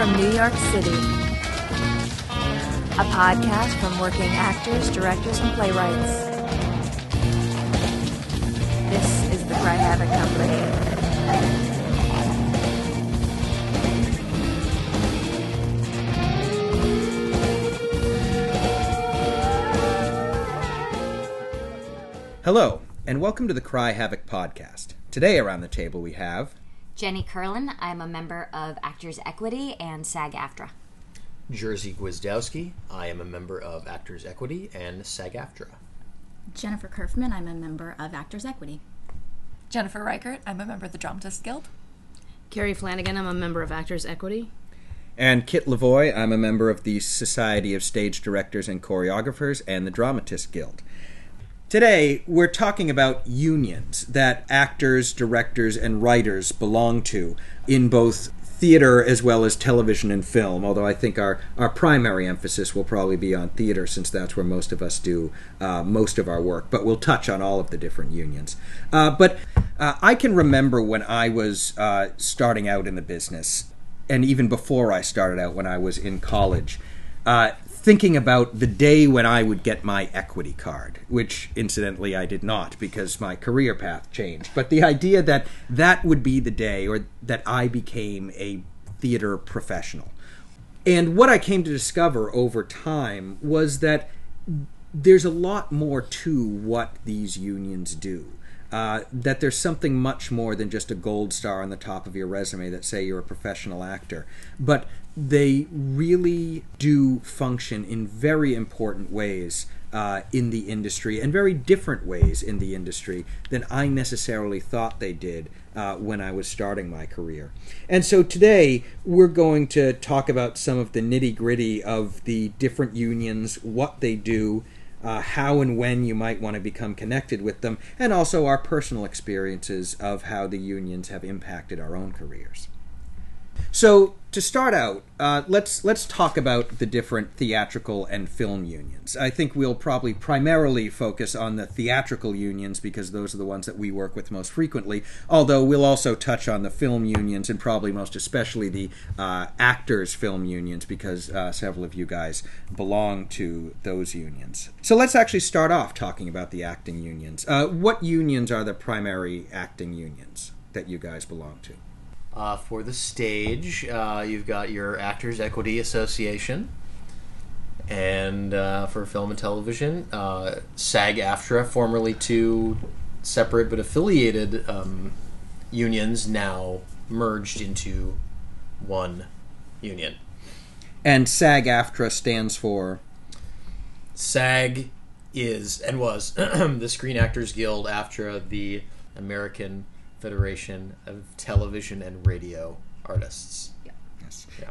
from New York City. A podcast from working actors, directors, and playwrights. This is the Cry Havoc Company. Hello, and welcome to the Cry Havoc podcast. Today around the table we have Jenny Kirlin. I'm a member of Actors Equity and SAG AFTRA. Jerzy Gwiazdowski. I am a member of Actors Equity and SAG AFTRA. Jennifer Curfman. I'm a member of Actors Equity. Jennifer Reichert. I'm a member of the Dramatists Guild. Carrie Flanagan. I'm a member of Actors Equity. and Kitt Lavoie. I'm a member of the Society of Stage Directors and Choreographers and the Dramatists Guild. Today, we're talking about unions that actors, directors, and writers belong to in both theater as well as television and film, although I think our, our primary emphasis will probably be on theater since that's where most of us do uh, most of our work. But we'll touch on all of the different unions. Uh, but uh, I can remember when I was uh, starting out in the business, and even before I started out when I was in college, uh, thinking about the day when I would get my equity card, which incidentally I did not because my career path changed. But the idea that that would be the day or that I became a theater professional. And what I came to discover over time was that there's a lot more to what these unions do. Uh, that there's something much more than just a gold star on the top of your resume that say you're a professional actor, but they really do function in very important ways uh, in the industry and very different ways in the industry than I necessarily thought they did uh, when I was starting my career. And so today we're going to talk about some of the nitty gritty of the different unions, what they do, uh, how and when you might want to become connected with them, and also our personal experiences of how the unions have impacted our own careers. So to start out, uh, let's let's talk about the different theatrical and film unions. I think we'll probably primarily focus on the theatrical unions because those are the ones that we work with most frequently. Although we'll also touch on the film unions and probably most especially the uh, actors' film unions because uh, several of you guys belong to those unions. So let's actually start off talking about the acting unions. Uh, what unions are the primary acting unions that you guys belong to? Uh, for the stage, uh, you've got your Actors Equity Association. And uh, for film and television, uh, SAG AFTRA, formerly two separate but affiliated um, unions, now merged into one union. And SAG AFTRA stands for SAG is and was the Screen Actors Guild AFTRA, the American Federation of Television and Radio Artists. Yeah,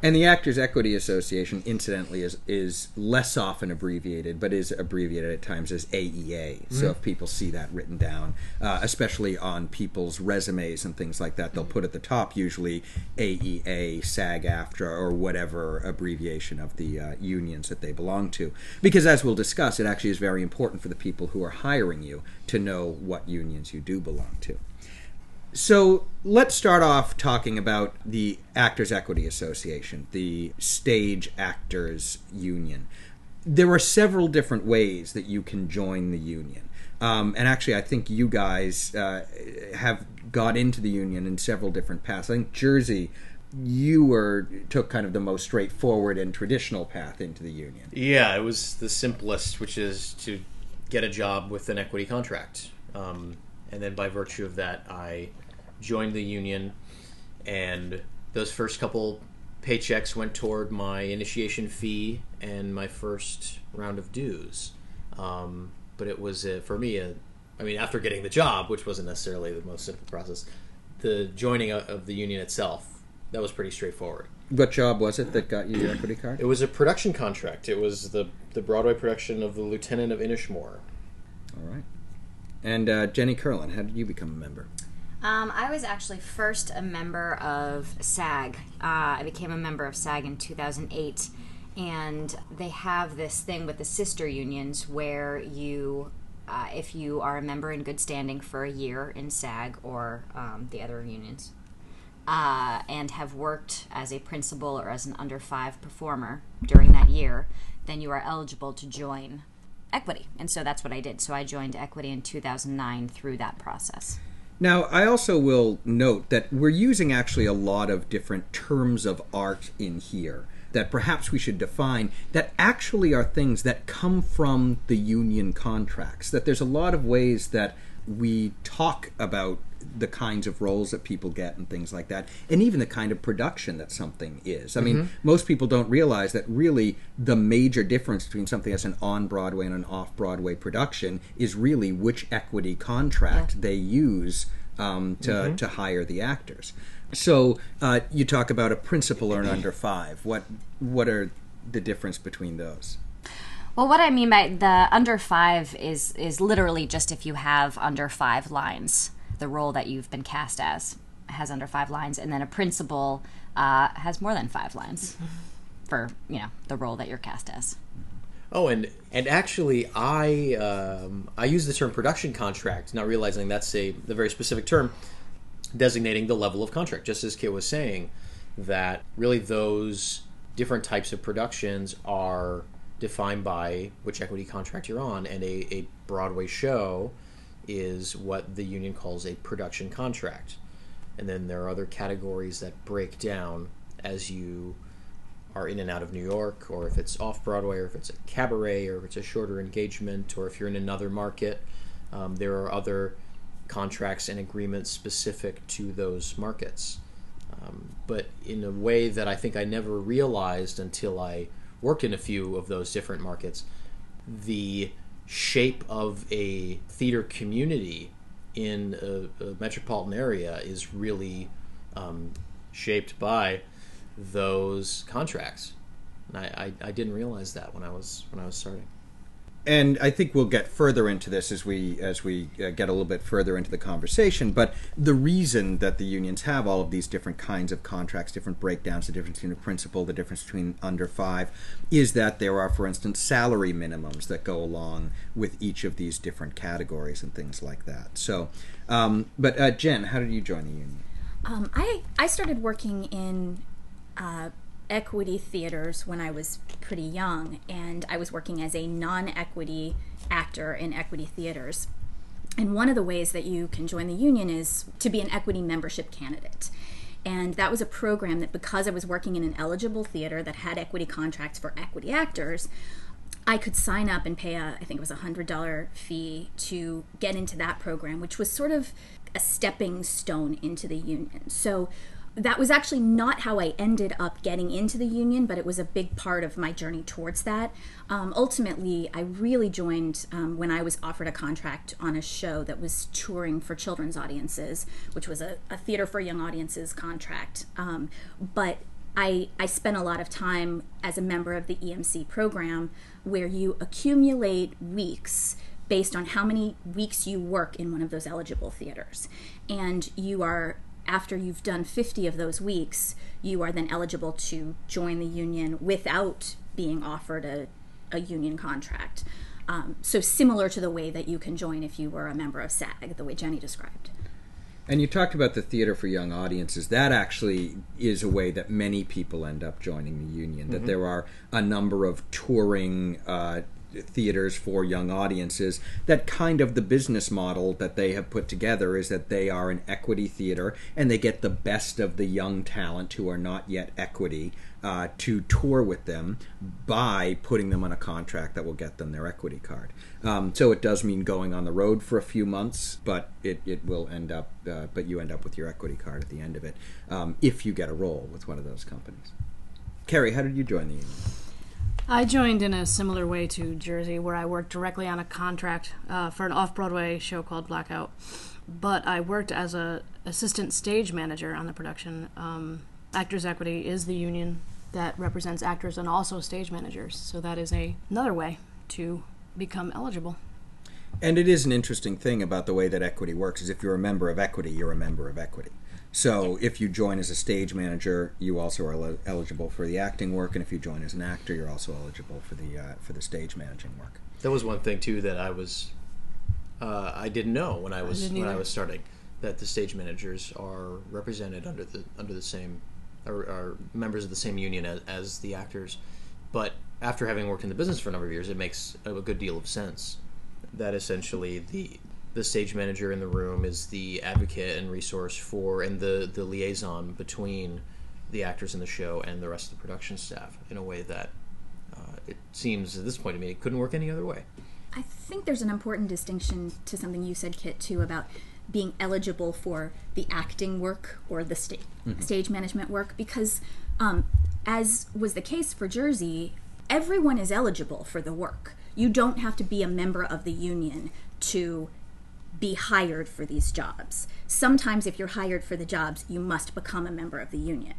And the Actors Equity Association, incidentally, is is less often abbreviated, but is abbreviated at times as AEA. So if people see that written down, uh, especially on people's resumes and things like that, they'll put at the top usually AEA, SAG-AFTRA, or whatever abbreviation of the uh, unions that they belong to. Because as we'll discuss, it actually is very important for the people who are hiring you to know what unions you do belong to. So let's start off talking about the Actors Equity Association, the Stage Actors Union. There are several different ways that you can join the union. Um, and actually, I think you guys uh, have got into the union in several different paths. I think Jerzy, you were took kind of the most straightforward and traditional path into the union. Yeah, it was the simplest, which is to get a job with an equity contract. Um, and then by virtue of that, I joined the union, and those first couple paychecks went toward my initiation fee and my first round of dues. Um, but it was uh for me, a, I mean, after getting the job, which wasn't necessarily the most simple process, the joining of- of the union itself that was pretty straightforward. What job was it that got you your equity card? It was a production contract. It was the the Broadway production of the Lieutenant of Inishmore. All right. And uh, Jenny Kirlin, how did you become a member? Um, I was actually first a member of SAG. Uh, I became a member of SAG in 2008, and they have this thing with the sister unions where you, uh, if you are a member in good standing for a year in SAG or um, the other unions, uh, and have worked as a principal or as an under five performer during that year, then you are eligible to join Equity. And so that's what I did. So I joined Equity in 2009 through that process. Now, I also will note that we're using actually a lot of different terms of art in here that perhaps we should define that actually are things that come from the union contracts. That there's a lot of ways that we talk about the kinds of roles that people get and things like that, and even the kind of production that something is. I mean, most people don't realize that really the major difference between something that's an on Broadway and an off Broadway production is really which equity contract they use um, to, to hire the actors. So uh, you talk about a principal or an under five. What what are the difference between those? Well, what I mean by the under five is is literally just if you have under five lines, the role that you've been cast as has under five lines, and then a principal uh, has more than five lines for you know the role that you're cast as. Oh, and and actually, I um, I use the term production contract, not realizing that's a the very specific term designating the level of contract. Just as Kitt was saying, that really those different types of productions are defined by which equity contract you're on, and a, a Broadway show is what the union calls a production contract. And then there are other categories that break down as you are in and out of New York, or if it's off Broadway, or if it's a cabaret, or if it's a shorter engagement, or if you're in another market. Um, there are other contracts and agreements specific to those markets. Um, but in a way that I think I never realized until I worked in a few of those different markets, the shape of a theater community in a, a metropolitan area is really um, shaped by those contracts. And I, I, I didn't realize that when I was when I was starting. And I think we'll get further into this as we as we uh, get a little bit further into the conversation. But the reason that the unions have all of these different kinds of contracts, different breakdowns, the difference between a principal, the difference between under five, is that there are, for instance, salary minimums that go along with each of these different categories and things like that. So, um, but uh, Jen, how did you join the union? Um, I I started working in uh, equity theaters when I was pretty young, and I was working as a non-equity actor in equity theaters. And one of the ways that you can join the union is to be an equity membership candidate. And that was a program that, because I was working in an eligible theater that had equity contracts for equity actors, I could sign up and pay a, I think it was a hundred dollar fee to get into that program, which was sort of a stepping stone into the union. So that was actually not how I ended up getting into the union, but it was a big part of my journey towards that. Um, ultimately, I really joined um, when I was offered a contract on a show that was touring for children's audiences, which was a, a theater for young audiences contract. Um, but I, I spent a lot of time as a member of the EMC program where you accumulate weeks based on how many weeks you work in one of those eligible theaters. And you are, after you've done 50 of those weeks, you are then eligible to join the union without being offered a, a union contract. Um, so, similar to the way that you can join if you were a member of SAG, the way Jenny described. And you talked about the theater for young audiences. That actually is a way that many people end up joining the union. That there are a number of touring uh, theaters for young audiences. That kind of the business model that they have put together is that they are an equity theater and they get the best of the young talent who are not yet equity uh, to tour with them by putting them on a contract that will get them their equity card. Um, so it does mean going on the road for a few months, but it, it will end up, uh, but you end up with your equity card at the end of it um, if you get a role with one of those companies. kerry how did you join the union? I joined in a similar way to Jerzy, where I worked directly on a contract uh, for an off-Broadway show called Blackout. But I worked as a assistant stage manager on the production. Um, Actors Equity is the union that represents actors and also stage managers, so that is a another way to become eligible. And it is an interesting thing about the way that equity works is if you're a member of equity, you're a member of equity. So if you join as a stage manager, you also are el- eligible for the acting work, and if you join as an actor, you're also eligible for the uh, for the stage managing work. That was one thing too that I was uh, I didn't know when I was didn't when I was starting that the stage managers are represented under the under the same are, are members of the same union as, as the actors. But after having worked in the business for a number of years, it makes a, a good deal of sense that essentially the the stage manager in the room is the advocate and resource for and the the liaison between the actors in the show and the rest of the production staff in a way that uh, it seems at this point to me it couldn't work any other way. I think there's an important distinction to something you said, Kitt, too, about being eligible for the acting work or the sta- stage management work, because um, as was the case for Jerzy, everyone is eligible for the work. You don't have to be a member of the union to be hired for these jobs. Sometimes, if you're hired for the jobs, you must become a member of the union,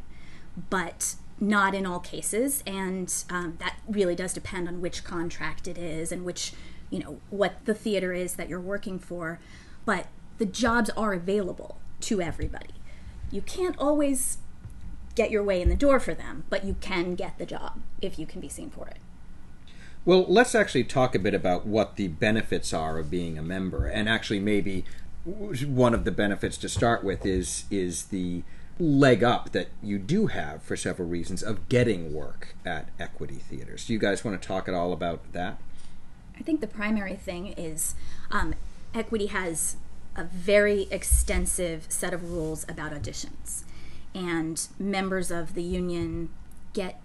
but not in all cases. And um, that really does depend on which contract it is and which, you know, what the theater is that you're working for. But the jobs are available to everybody. You can't always get your way in the door for them, but you can get the job if you can be seen for it. Well, let's actually talk a bit about what the benefits are of being a member, and actually maybe one of the benefits to start with is is the leg up that you do have for several reasons of getting work at equity theaters. Do you guys want to talk at all about that? I think the primary thing is um, Equity has a very extensive set of rules about auditions, and members of the union get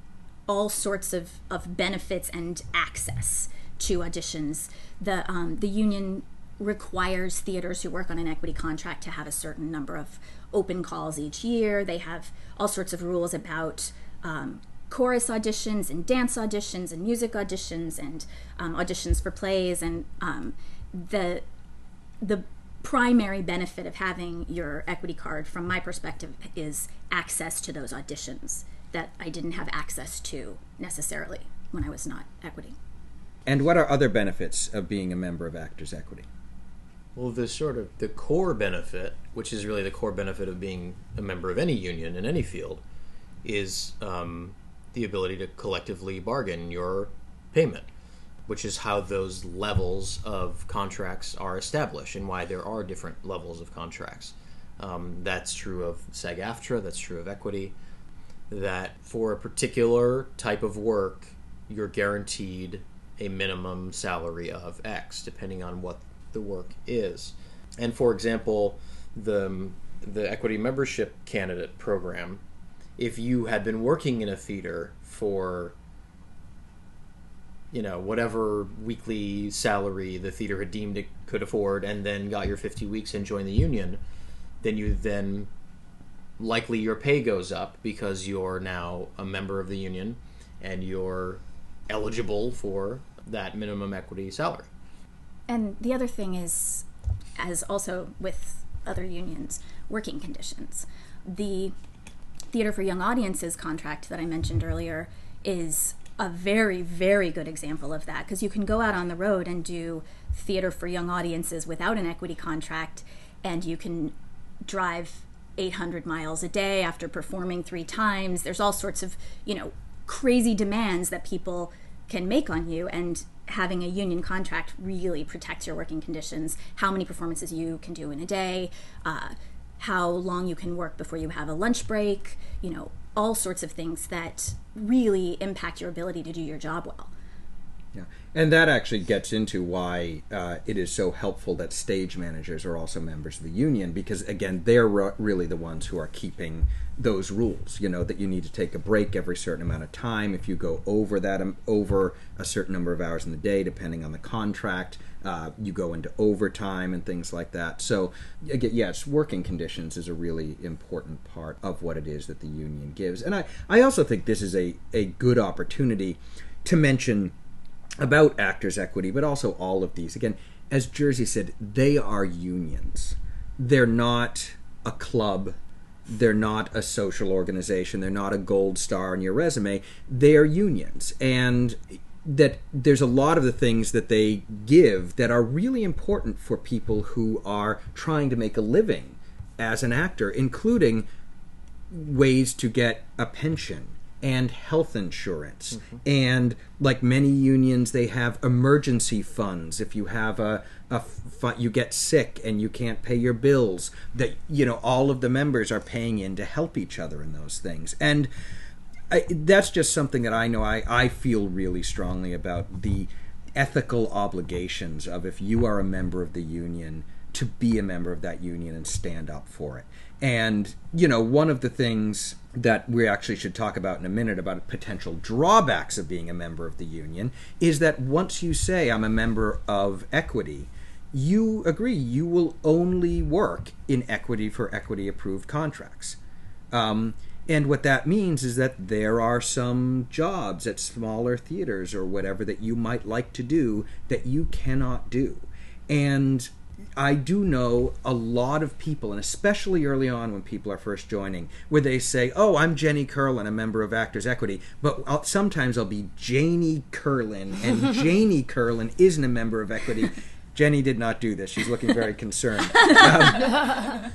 all sorts of, of benefits and access to auditions. The um, the union requires theaters who work on an equity contract to have a certain number of open calls each year. They have all sorts of rules about um, chorus auditions and dance auditions and music auditions and um, auditions for plays and um, the the primary benefit of having your equity card from my perspective is access to those auditions that I didn't have access to necessarily when I was not equity. And what are other benefits of being a member of Actors Equity? Well, the sort of the core benefit, which is really the core benefit of being a member of any union in any field, is um, the ability to collectively bargain your payment, which is how those levels of contracts are established and why there are different levels of contracts. Um, that's true of SAG-AFTRA. That's true of equity. That for a particular type of work, you're guaranteed a minimum salary of X, depending on what the work is. And for example, the the equity membership candidate program, if you had been working in a theater for you know whatever weekly salary the theater had deemed it could afford and then got your 50 weeks and joined the union then you then likely your pay goes up because you're now a member of the union and you're eligible for that minimum equity salary And the other thing is, as also with other unions, working conditions. The Theater for Young Audiences contract that I mentioned earlier is a very, very good example of that because you can go out on the road and do theater for young audiences without an equity contract, and you can drive 800 miles a day after performing three times. There's all sorts of, you know, crazy demands that people can make on you, and having a union contract really protects your working conditions, how many performances you can do in a day, uh, how long you can work before you have a lunch break, you know, all sorts of things that really impact your ability to do your job well. Yeah, and that actually gets into why uh, it is so helpful that stage managers are also members of the union because again, they're re- really the ones who are keeping those rules. You know that you need to take a break every certain amount of time. If you go over that um, over a certain number of hours in the day, depending on the contract, uh, you go into overtime and things like that. So again, yes, working conditions is a really important part of what it is that the union gives. And I, I also think this is a, a good opportunity to mention about actors equity but also all of these. Again as Jerzy said they are unions. They're not a club. They're not a social organization. They're not a gold star on your resume. They're unions. And that there's a lot of the things that they give that are really important for people who are trying to make a living as an actor including ways to get a pension and health insurance. Mm-hmm. And like many unions, they have emergency funds. If you have a, a you get sick and you can't pay your bills, that you know all of the members are paying in to help each other in those things. And I, that's just something that I know I, I feel really strongly about the ethical obligations of if you are a member of the union to be a member of that union and stand up for it. And, you know, one of the things that we actually should talk about in a minute about potential drawbacks of being a member of the union is that once you say, I'm a member of equity, you agree you will only work in equity for equity approved contracts. Um, and what that means is that there are some jobs at smaller theaters or whatever that you might like to do that you cannot do. And I do know a lot of people, and especially early on when people are first joining, where they say, "Oh, I'm Jenny Kirlin, a member of Actors Equity," but I'll, sometimes I'll be Janie Kirlin, and Janie Kirlin isn't a member of Equity. Jenny did not do this; she's looking very concerned. Um,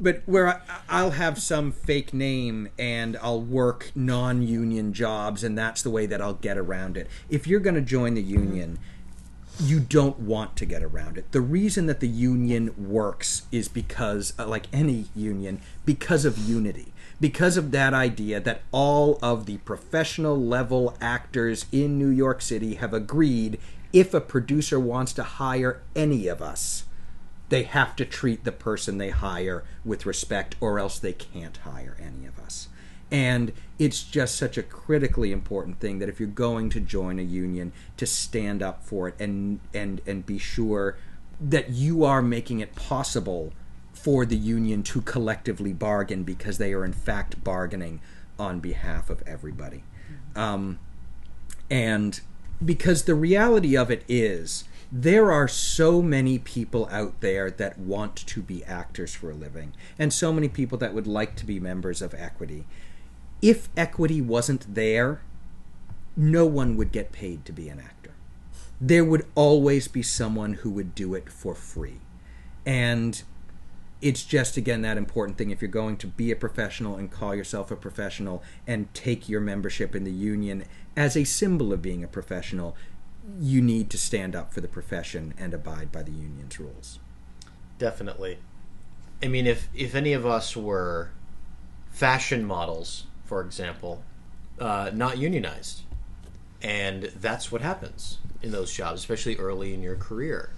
but where I, I'll have some fake name and I'll work non-union jobs, and that's the way that I'll get around it. If you're going to join the union you don't want to get around it. The reason that the union works is because, uh, like any union, because of unity. Because of that idea that all of the professional level actors in New York City have agreed if a producer wants to hire any of us, they have to treat the person they hire with respect, or else they can't hire any of us. And it's just such a critically important thing that if you're going to join a union, to stand up for it and and and be sure that you are making it possible for the union to collectively bargain because they are in fact bargaining on behalf of everybody. Um, and because the reality of it is there are so many people out there that want to be actors for a living and so many people that would like to be members of equity if equity wasn't there no one would get paid to be an actor. There would always be someone who would do it for free. And it's just again that important thing. If you're going to be a professional and call yourself a professional and take your membership in the union as a symbol of being a professional you need to stand up for the profession and abide by the union's rules. Definitely. I mean, if if any of us were fashion models, for example, uh, not unionized, and that's what happens in those jobs, especially early in your career.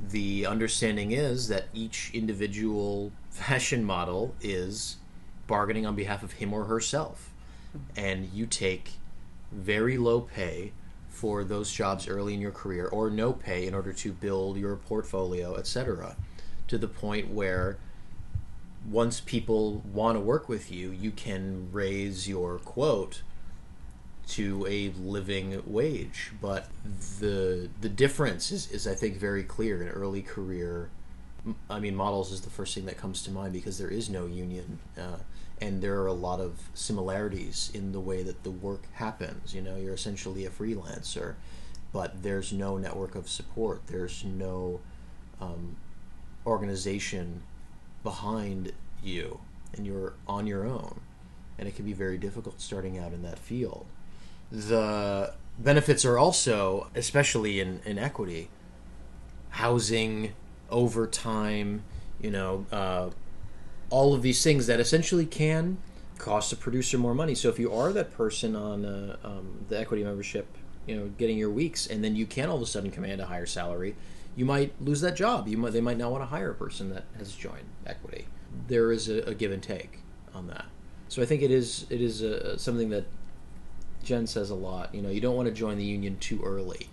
The understanding is that each individual fashion model is bargaining on behalf of him or herself, and you take very low pay for those jobs early in your career or no pay in order to build your portfolio, etc. To the point where once people want to work with you, you can raise your quote to a living wage. But the the difference is, is I think very clear in early career. I mean, models is the first thing that comes to mind because there is no union, uh, and there are a lot of similarities in the way that the work happens. You know, you're essentially a freelancer, but there's no network of support. There's no um, organization behind you, and you're on your own, and it can be very difficult starting out in that field. The benefits are also, especially in, in equity, housing, overtime, you know, uh, all of these things that essentially can cost a producer more money. So if you are that person on uh, um, the equity membership, you know, getting your weeks, and then you can all of a sudden command a higher salary, you might lose that job. You might they might not want to hire a person that has joined equity. There is a, a give and take on that. So I think it is it is uh something that Jen says a lot. You know, you don't want to join the union too early,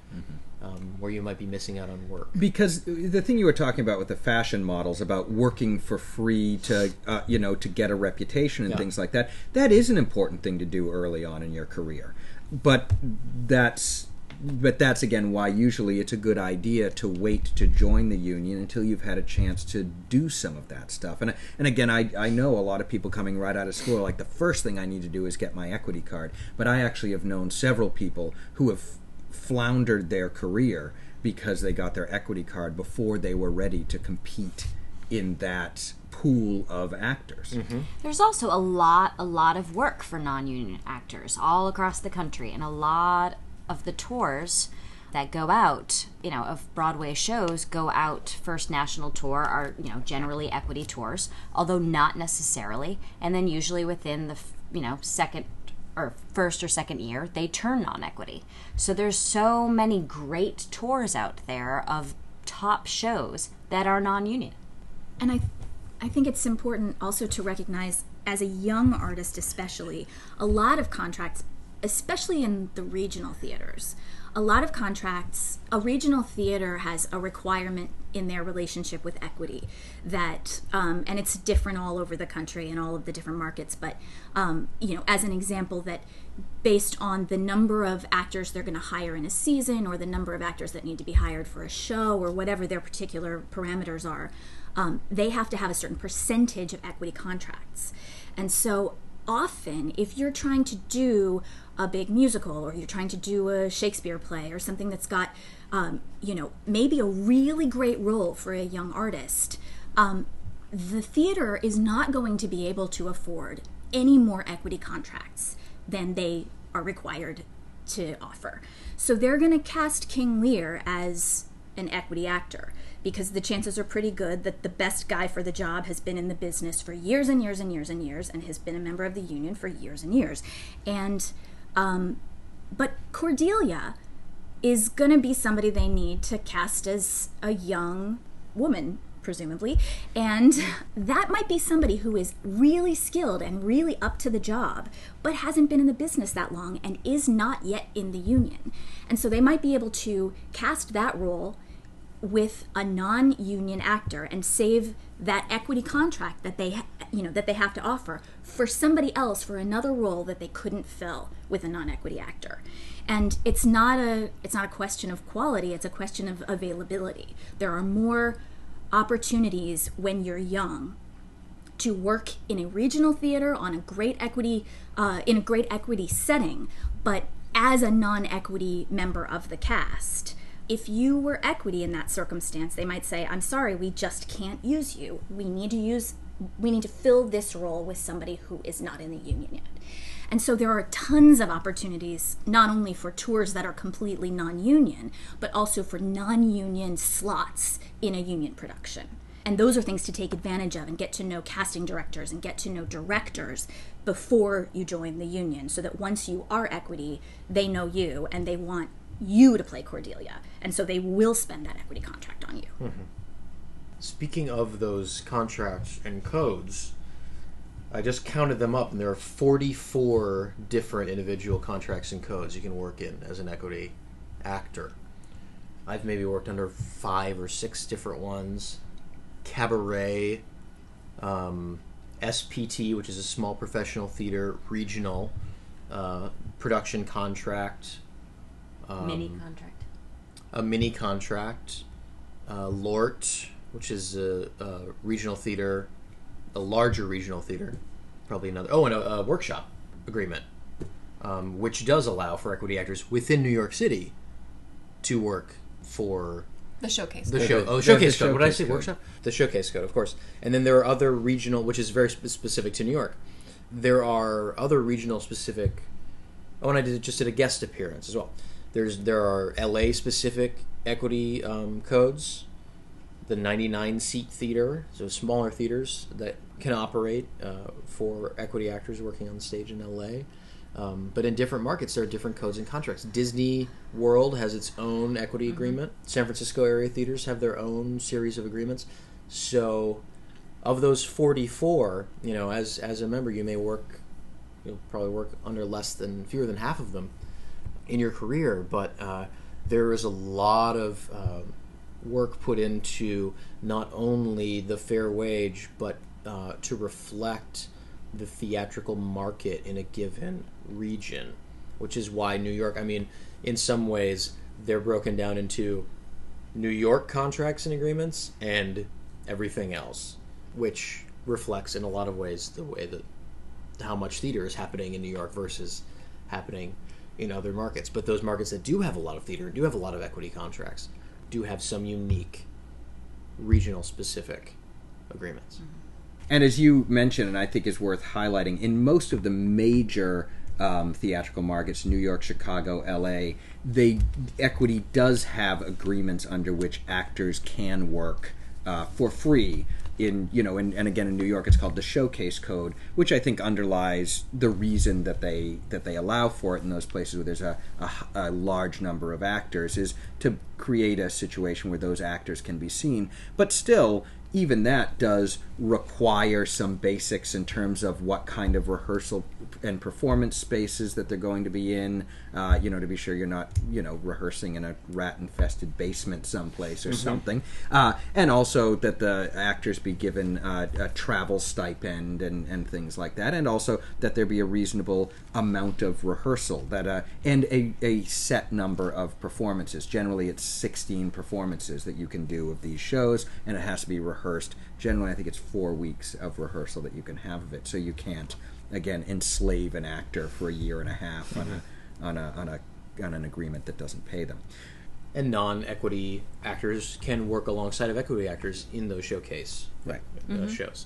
um, where you might be missing out on work. because the thing you were talking about with the fashion models about working for free to uh, you know to get a reputation and Yeah. things like that that is an important thing to do early on in your career but that's but that's again why usually it's a good idea to wait to join the union until you've had a chance to do some of that stuff. And and again I, I know a lot of people coming right out of school are like the first thing I need to do is get my equity card. But I actually have known several people who have floundered their career because they got their equity card before they were ready to compete in that pool of actors. Mm-hmm. There's also a lot, a lot of work for non-union actors all across the country, and a lot of the tours that go out, you know, of Broadway shows go out. First national tour are, you know, generally equity tours, although not necessarily, and then usually within the, you know, second or first or second year they turn non-equity. So there's so many great tours out there of top shows that are non-union. And I, I think it's important also to recognize, as a young artist especially, a lot of contracts, especially in the regional theaters, a lot of contracts, a regional theater has a requirement in their relationship with equity that, um, and it's different all over the country and all of the different markets, but, um, you know, as an example, that based on the number of actors they're going to hire in a season or the number of actors that need to be hired for a show or whatever their particular parameters are, um, they have to have a certain percentage of equity contracts. And so often, if you're trying to do a big musical or you're trying to do a Shakespeare play or something that's got, um, you know, maybe a really great role for a young artist, um, the theater is not going to be able to afford any more equity contracts than they are required to offer. So they're going to cast King Lear as an equity actor because the chances are pretty good that the best guy for the job has been in the business for years and years and years and years and has been a member of the union for years and years. And um, but Cordelia is going to be somebody they need to cast as a young woman presumably. And that might be somebody who is really skilled and really up to the job but hasn't been in the business that long and is not yet in the union. And so they might be able to cast that role with a non-union actor and save that equity contract that they you know that they have to offer for somebody else for another role that they couldn't fill with a non-equity actor. And it's not a it's not a question of quality it's a question of availability. There are more opportunities when you're young to work in a regional theater on a great equity uh, in a great equity setting but as a non-equity member of the cast if you were equity in that circumstance they might say i'm sorry we just can't use you we need to use we need to fill this role with somebody who is not in the union yet and so there are tons of opportunities, not only for tours that are completely non union, but also for non union slots in a union production. And those are things to take advantage of and get to know casting directors and get to know directors before you join the union so that once you are equity, they know you and they want you to play Cordelia. And so they will spend that equity contract on you. Speaking of those contracts and codes, I just counted them up, and there are 44 different individual contracts and codes you can work in as an equity actor. I've maybe worked under five or six different ones. Cabaret, um, SPT, which is a small professional theater regional uh, production contract. Um, Mini contract. a mini contract, uh, Lort, which is a, a regional theater, a larger regional theater, probably another. Oh, and a, a workshop agreement, um, which does allow for equity actors within New York City to work for The showcase. the code. show. Oh, the showcase code. What did I say? code. Workshop. The showcase code, of course. And then there are other regional, which is very specific to New York. There are other regional specific. Oh, and I did just did a guest appearance as well. There's there are LA specific equity um, codes. The 99 seat theater, so smaller theaters that can operate uh, for equity actors working on stage in LA. Um, but in different markets, there are different codes and contracts. Disney World has its own equity agreement. San Francisco area theaters have their own series of agreements. So, of those 44, you know, as as a member, you may work, you'll probably work under less than fewer than half of them in your career. But uh, there is a lot of uh, work put into not only the fair wage, but uh, to reflect the theatrical market in a given region, which is why New York. I mean, in some ways, they're broken down into New York contracts and agreements and everything else, which reflects in a lot of ways the way that how much theater is happening in New York versus happening in other markets. But those markets that do have a lot of theater, do have a lot of equity contracts, do have some unique regional specific agreements. And as you mentioned, and I think is worth highlighting, in most of the major um, theatrical markets, New York, Chicago, L.A., they equity does have agreements under which actors can work uh, for free. In you know, and, and again in New York, it's called the Showcase Code, which I think underlies the reason that they that they allow for it in those places where there's a a large number of actors is to create a situation where those actors can be seen. But still, even that does require some basics in terms of what kind of rehearsal and performance spaces that they're going to be in. Uh, you know, to be sure you're not, you know, rehearsing in a rat-infested basement someplace or something. Uh, and also that the actors be given uh, a travel stipend and, and things like that. And also that there be a reasonable amount of rehearsal that uh, and a, a set number of performances. Generally, it's 16 performances that you can do of these shows, and it has to be rehearsed. Generally, I think it's four weeks of rehearsal that you can have of it, so you can't again enslave an actor for a year and a half on a on a on a on an agreement that doesn't pay them. And non-equity actors can work alongside of equity actors in those showcase Right. uh, shows.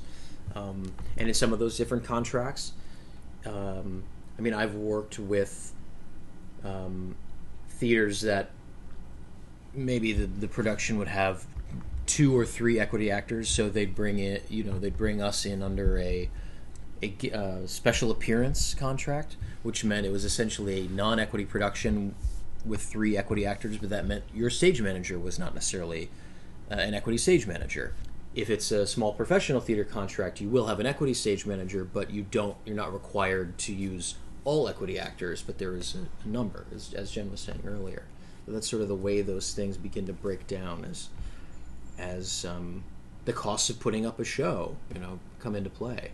Um, and in some of those different contracts, um, I mean, I've worked with um, theaters that maybe the, the production would have two or three equity actors, so they'd bring it, you know, they'd bring us in under a uh, special appearance contract, which meant it was essentially a non-equity production with three equity actors, but that meant your stage manager was not necessarily uh, an equity stage manager. If it's a small professional theater contract, you will have an equity stage manager, but you don't. You're not required to use all equity actors, but there is a, a number, as, as Jen was saying earlier. So that's sort of the way those things begin to break down as as um, the costs of putting up a show, you know, come into play.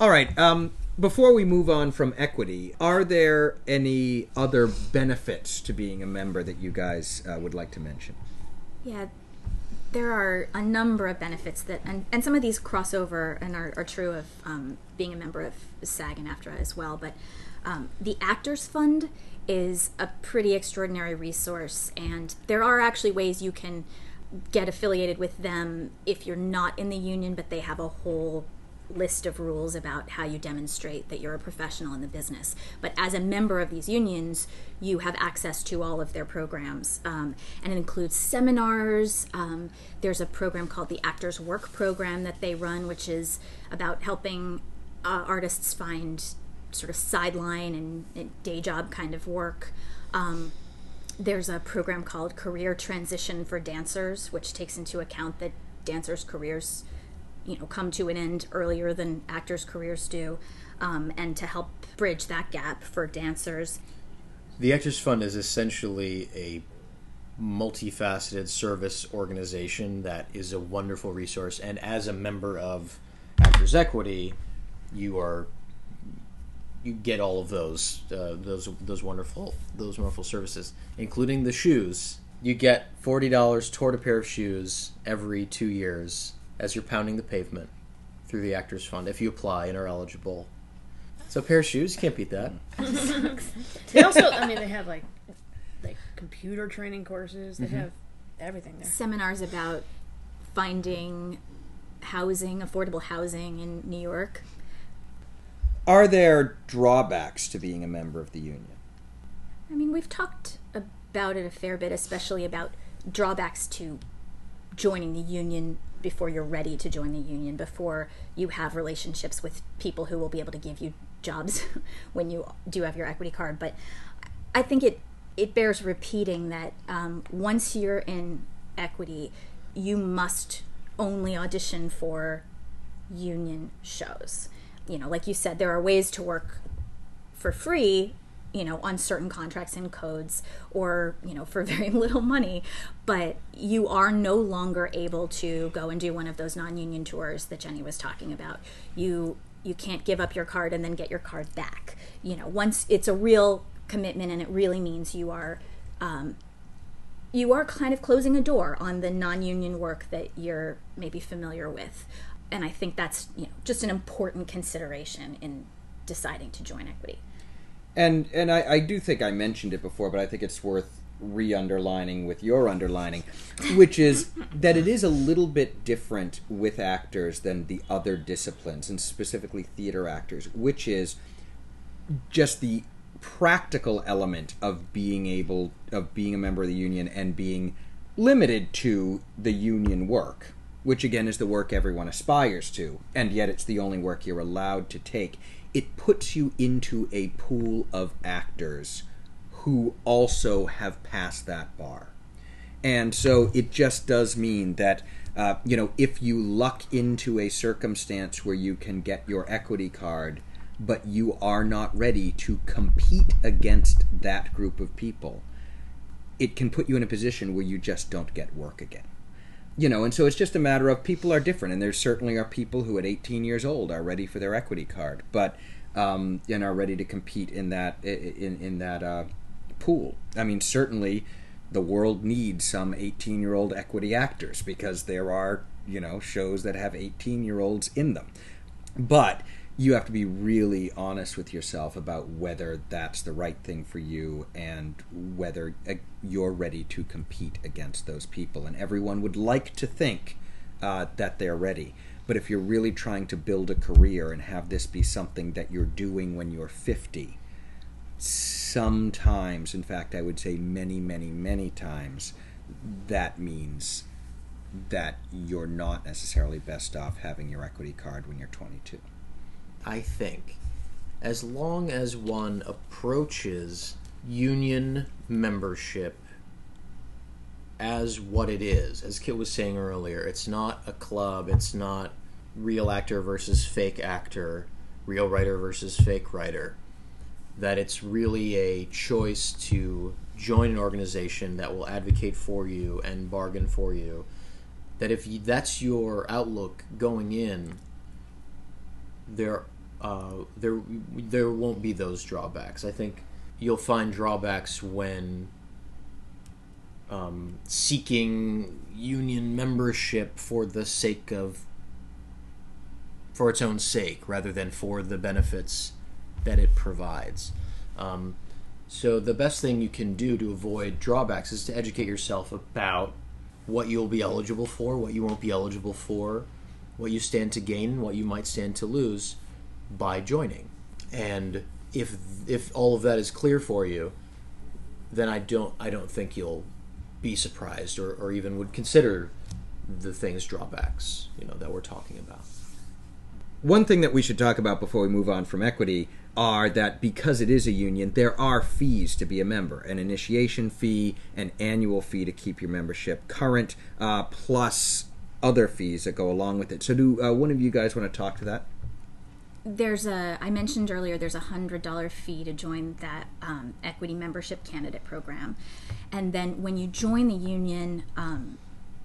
All right. Um, before we move on from equity, are there any other benefits to being a member that you guys uh, would like to mention? Yeah, there are a number of benefits that, and, and some of these cross over and are, are true of um, being a member of SAG and AFTRA as well. But um, the Actors Fund is a pretty extraordinary resource, and there are actually ways you can get affiliated with them if you're not in the union, but they have a whole list of rules about how you demonstrate that you're a professional in the business. But as a member of these unions, you have access to all of their programs, um, and it includes seminars. Um, there's a program called the Actors Work Program that they run, which is about helping uh, artists find sort of sideline and, and day job kind of work. Um, there's a program called Career Transition for Dancers, which takes into account that dancers' careers you know come to an end earlier than actors' careers do, um, and to help bridge that gap for dancers. The Actors Fund is essentially a multifaceted service organization that is a wonderful resource. And as a member of Actors Equity, you are you get all of those uh, those those wonderful those wonderful services, including the shoes. You get forty dollars toward a pair of shoes every two years as you're pounding the pavement through the Actors Fund if you apply and are eligible. So a pair of shoes, you can't beat that. They also, I mean, they have like like computer training courses. They have everything there. Seminars about finding housing, affordable housing in New York. Are there drawbacks to being a member of the union? I mean, we've talked about it a fair bit, especially about drawbacks to joining the union before you're ready to join the union, before you have relationships with people who will be able to give you jobs when you do have your equity card. But I think it it bears repeating that um, once you're in equity, you must only audition for union shows. You know, like you said, there are ways to work for free you know on certain contracts and codes or you know for very little money but you are no longer able to go and do one of those non-union tours that jenny was talking about. You you can't give up your card and then get your card back. You know once it's a real commitment and it really means you are um, you are kind of closing a door on the non-union work that you're maybe familiar with and i think that's you know just an important consideration in deciding to join equity. And and I, I do think I mentioned it before, but I think it's worth re underlining with your underlining, which is that it is a little bit different with actors than the other disciplines, and specifically theater actors, which is just the practical element of being able of being a member of the union and being limited to the union work which again is the work everyone aspires to and yet it's the only work you're allowed to take it puts you into a pool of actors who also have passed that bar and so it just does mean that uh, you know if you luck into a circumstance where you can get your equity card but you are not ready to compete against that group of people, it can put you in a position where you just don't get work again. You know, and so it's just a matter of people are different, and there certainly are people who at 18 years old are ready for their equity card, but um, and are ready to compete in that in in that uh, pool. I mean, certainly the world needs some 18 year old equity actors because there are you know shows that have 18 year olds in them, but you have to be really honest with yourself about whether that's the right thing for you and whether uh, you're ready to compete against those people. And everyone would like to think uh, that they're ready. But if you're really trying to build a career and have this be something that you're doing when you're 50, sometimes, in fact, I would say many, many, many times, that means that you're not necessarily best off having your equity card when you're 22. I think, as long as one approaches union membership as what it is, as Kitt was saying earlier, it's not a club, it's not real actor versus fake actor, real writer versus fake writer. That it's really a choice to join an organization that will advocate for you and bargain for you. That if that's your outlook going in, there uh, there there won't be those drawbacks. I think you'll find drawbacks when um, seeking union membership for the sake of for its own sake rather than for the benefits that it provides. Um, so the best thing you can do to avoid drawbacks is to educate yourself about what you'll be eligible for, what you won't be eligible for, what you stand to gain, and what you might stand to lose by joining. And if if all of that is clear for you, then I don't I don't think you'll be surprised or, or even would consider the things drawbacks, you know, that we're talking about. One thing that we should talk about before we move on from equity are that because it is a union, there are fees to be a member an initiation fee, an annual fee to keep your membership current, uh, plus other fees that go along with it. So, do uh, one of you guys want to talk to that? there's a i mentioned earlier there's a hundred dollar fee to join that um, equity membership candidate program and then when you join the union um,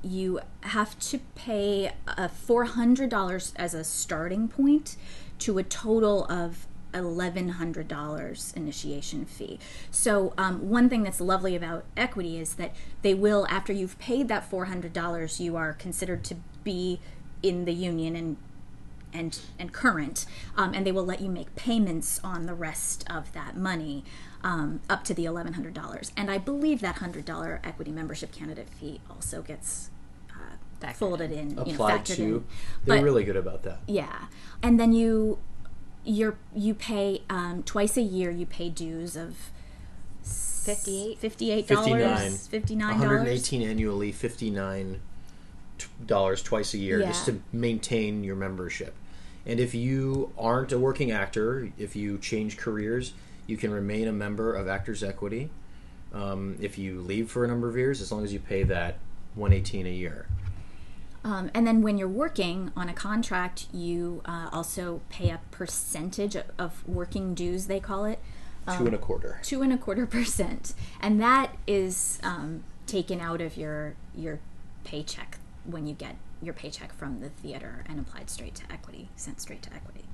you have to pay a $400 as a starting point to a total of $1,100 initiation fee. So, um, one thing that's lovely about equity is that they will, after you've paid that $400, you are considered to be in the union and and and current, um, and they will let you make payments on the rest of that money um, up to the eleven hundred dollars. And I believe that hundred dollar equity membership candidate fee also gets uh, folded in, Applied you know, to. in. They're But- really good about that. yeah, and then you you're you pay um, twice a year. You pay dues of 58 58 59 dollars, fifty nine dollars. 118 annually, 59 dollars twice a year just to maintain your membership. And if you aren't a working actor, if you change careers, you can remain a member of Actors Equity. Um, if you leave for a number of years, as long as you pay that 118 a year. Um, and then when you're working on a contract, you uh, also pay a percentage of, of working dues, they call it. Two and a quarter. two and a quarter percent, and that is um, taken out of your your paycheck when you get your paycheck from the theater and applied straight to equity, sent straight to equity.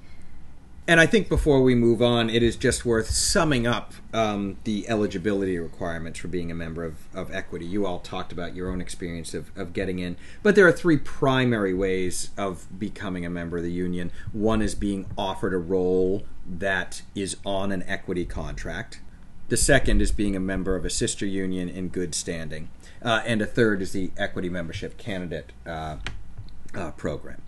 And I think before we move on, it is just worth summing up um, the eligibility requirements for being a member of, of equity. You all talked about your own experience of, of getting in, but there are three primary ways of becoming a member of the union. One is being offered a role that is on an equity contract. The second is being a member of a sister union in good standing. Uh, and a third is the equity membership candidate uh, uh, program.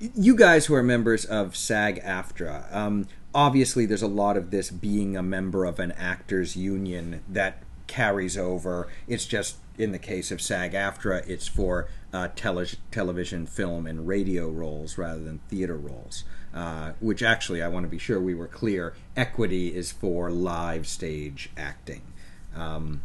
You guys who are members of SAG AFTRA, um, obviously there's a lot of this being a member of an actors union that carries over. It's just in the case of SAG AFTRA, it's for uh, tele- television, film, and radio roles rather than theater roles. Uh, which actually, I want to be sure we were clear. Equity is for live stage acting. Um,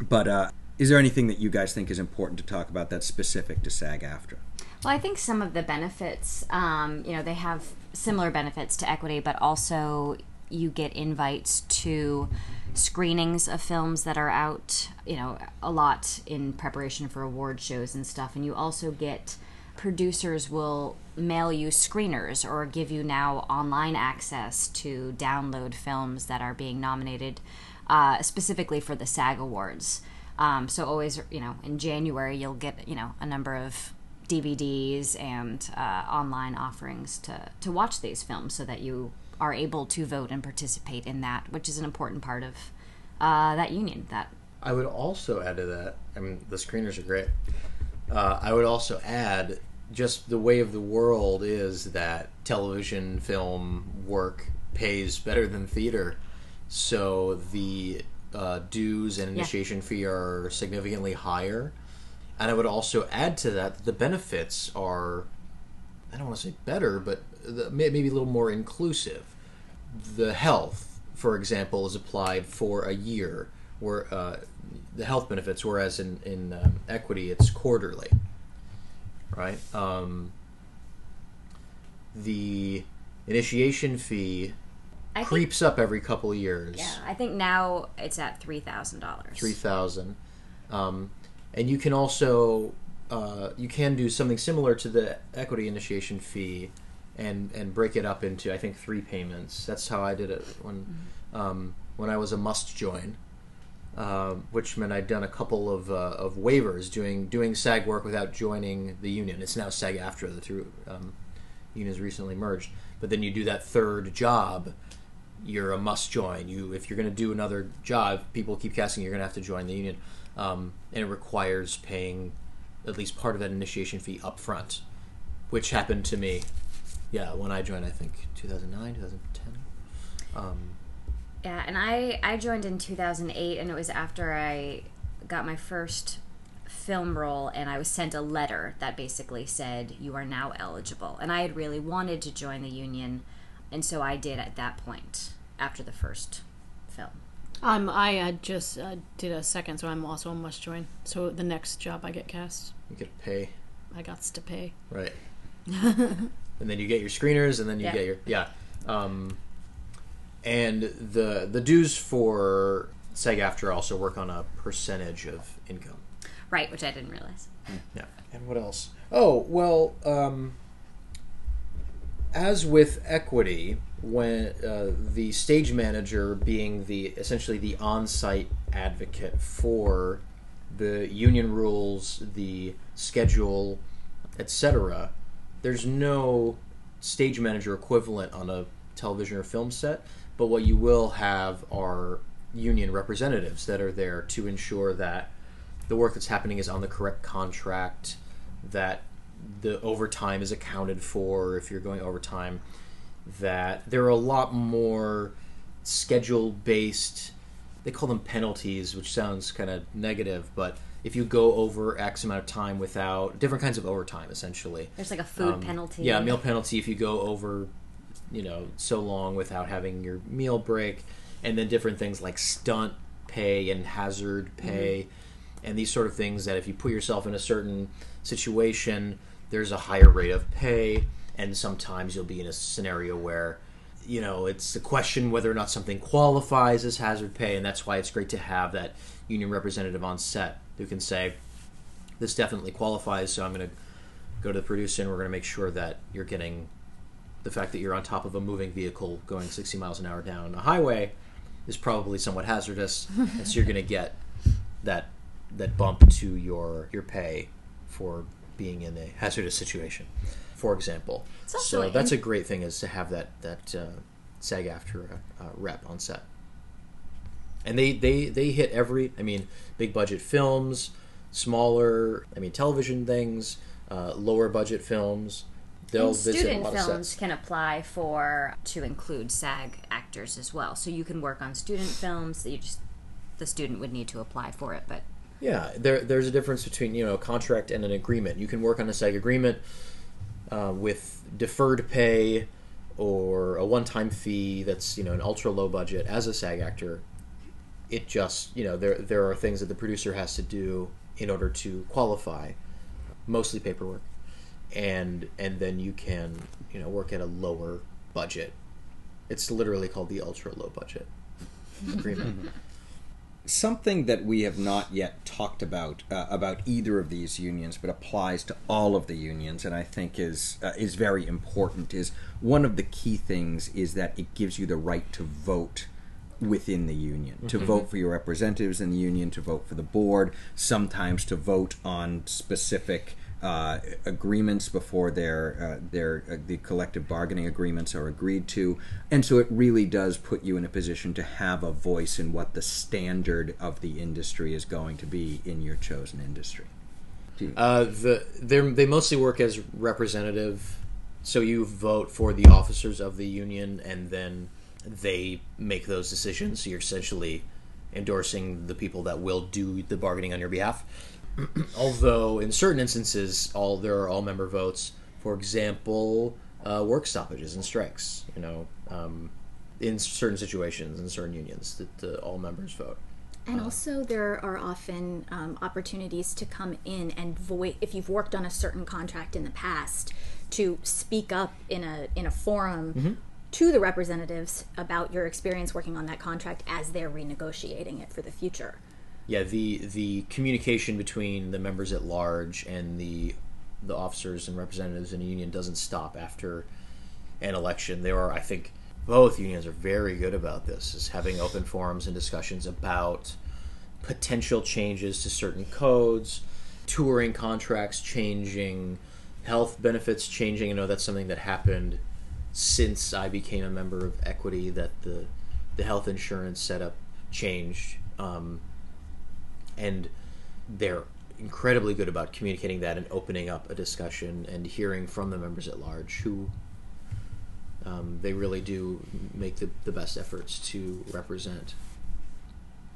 but uh, is there anything that you guys think is important to talk about that's specific to SAG AFTRA? Well, I think some of the benefits, um, you know, they have similar benefits to equity, but also you get invites to screenings of films that are out, you know, a lot in preparation for award shows and stuff. And you also get producers will mail you screeners or give you now online access to download films that are being nominated uh, specifically for the SAG Awards. Um, so always, you know, in January you'll get, you know, a number of DVDs and uh, online offerings to to watch these films, so that you are able to vote and participate in that, which is an important part of uh, that union. That I would also add to that. I mean, the screeners are great. Uh, I would also add just the way of the world is that television film work pays better than theater, so the uh, dues and initiation fee are significantly higher. And I would also add to that that the benefits are, I don't want to say better, but the, maybe a little more inclusive. The health, for example, is applied for a year, where uh, the health benefits, whereas in in um, equity it's quarterly, right? Um, the initiation fee I think, creeps up every couple of years. yeah, I think now it's at three thousand dollars. three thousand, um, and you can also uh, you can do something similar to the equity initiation fee, and and break it up into I think three payments. That's how I did it when um, when I was a must join, uh, which meant I'd done a couple of uh, of waivers doing doing SAG work without joining the union. It's now SAG AFTRA the two um, unions recently merged. But then you do that third job you're a must join. You if you're going to do another job, people keep casting you're going to have to join the union, um, and it requires paying at least part of that initiation fee up front, which happened to me. Yeah, when I joined, I think 2009, 2010. Um, Yeah, and I I joined in 2008, and it was after I got my first film role, and I was sent a letter that basically said you are now eligible, and I had really wanted to join the union, and so I did at that point after the first film. Um, I uh, just uh, did a second, so I'm also a must join. So the next job I get cast, you get to pay I got to pay. right, and then you get your screeners, and then you Yeah. get your yeah, um, and the the dues for SAG AFTRA also work on a percentage of income. Right, which I didn't realize. Yeah. And what else? Oh, well, um, as with equity, when uh, the stage manager being the essentially the on-site advocate for the union rules, the schedule, etc., there's no stage manager equivalent on a television or film set, but what you will have are union representatives that are there to ensure that the work that's happening is on the correct contract, that the overtime is accounted for if you're going overtime, that there are a lot more schedule based, they call them penalties, which sounds kind of negative, but if you go over X amount of time without different kinds of overtime, essentially. There's like a food Um, penalty. Yeah, meal penalty if you go over, you know, so long without having your meal break, and then different things like stunt pay and hazard pay, and these sort of things that if you put yourself in a certain situation, there's a higher rate of pay, and sometimes you'll be in a scenario where. You know, it's a question whether or not something qualifies as hazard pay, and that's why it's great to have that union representative on set who can say, "This definitely qualifies." So I'm going to go to the producer and we're going to make sure that you're getting the fact that you're on top of a moving vehicle going 60 miles an hour down a highway is probably somewhat hazardous and so you're going to get that that bump to your your pay for being in a hazardous situation for example so that's a great thing is to have that that uh, SAG AFTRA uh, rep on set and they they they hit every. I mean, big budget films, smaller. I mean, television things, uh, lower budget films. They'll And student films can apply for to include SAG actors as well. So you can work on student films. You just the student would need to apply for it, but Yeah, there there's a difference between you know a contract and an agreement. You can work on a SAG agreement uh, with deferred pay or a one-time fee that's you know an ultra low budget as a SAG actor. It just you know there there are things that the producer has to do in order to qualify, mostly paperwork, and and then you can you know work at a lower budget. It's literally called the ultra low budget agreement. something that we have not yet talked about uh, about either of these unions, but applies to all of the unions, and I think is uh, is very important. Is one of the key things is that it gives you the right to vote within the union, to vote for your representatives in the union, to vote for the board, sometimes to vote on specific. Uh, agreements before their uh, their uh, the collective bargaining agreements are agreed to, and so it really does put you in a position to have a voice in what the standard of the industry is going to be in your chosen industry. Uh, the they they mostly work as representative, so you vote for the officers of the union, and then they make those decisions. So you're essentially endorsing the people that will do the bargaining on your behalf. Although in certain instances, all there are all member votes. For example, uh, work stoppages and strikes. You know, um, in certain situations in certain unions, that the, all members vote. And also, there are often um, opportunities to come in and voice if you've worked on a certain contract in the past to speak up in a in a forum to the representatives about your experience working on that contract as they're renegotiating it for the future. Yeah the the communication between the members at large and the the officers and representatives in a union doesn't stop after an election. There are i think both unions are very good about this is having open forums and discussions about potential changes to certain codes touring contracts changing health benefits changing. I know that's something that happened since i became a member of equity that the the health insurance setup changed um, and they're incredibly good about communicating that and opening up a discussion and hearing from the members at large who um, they really do make the, the best efforts to represent.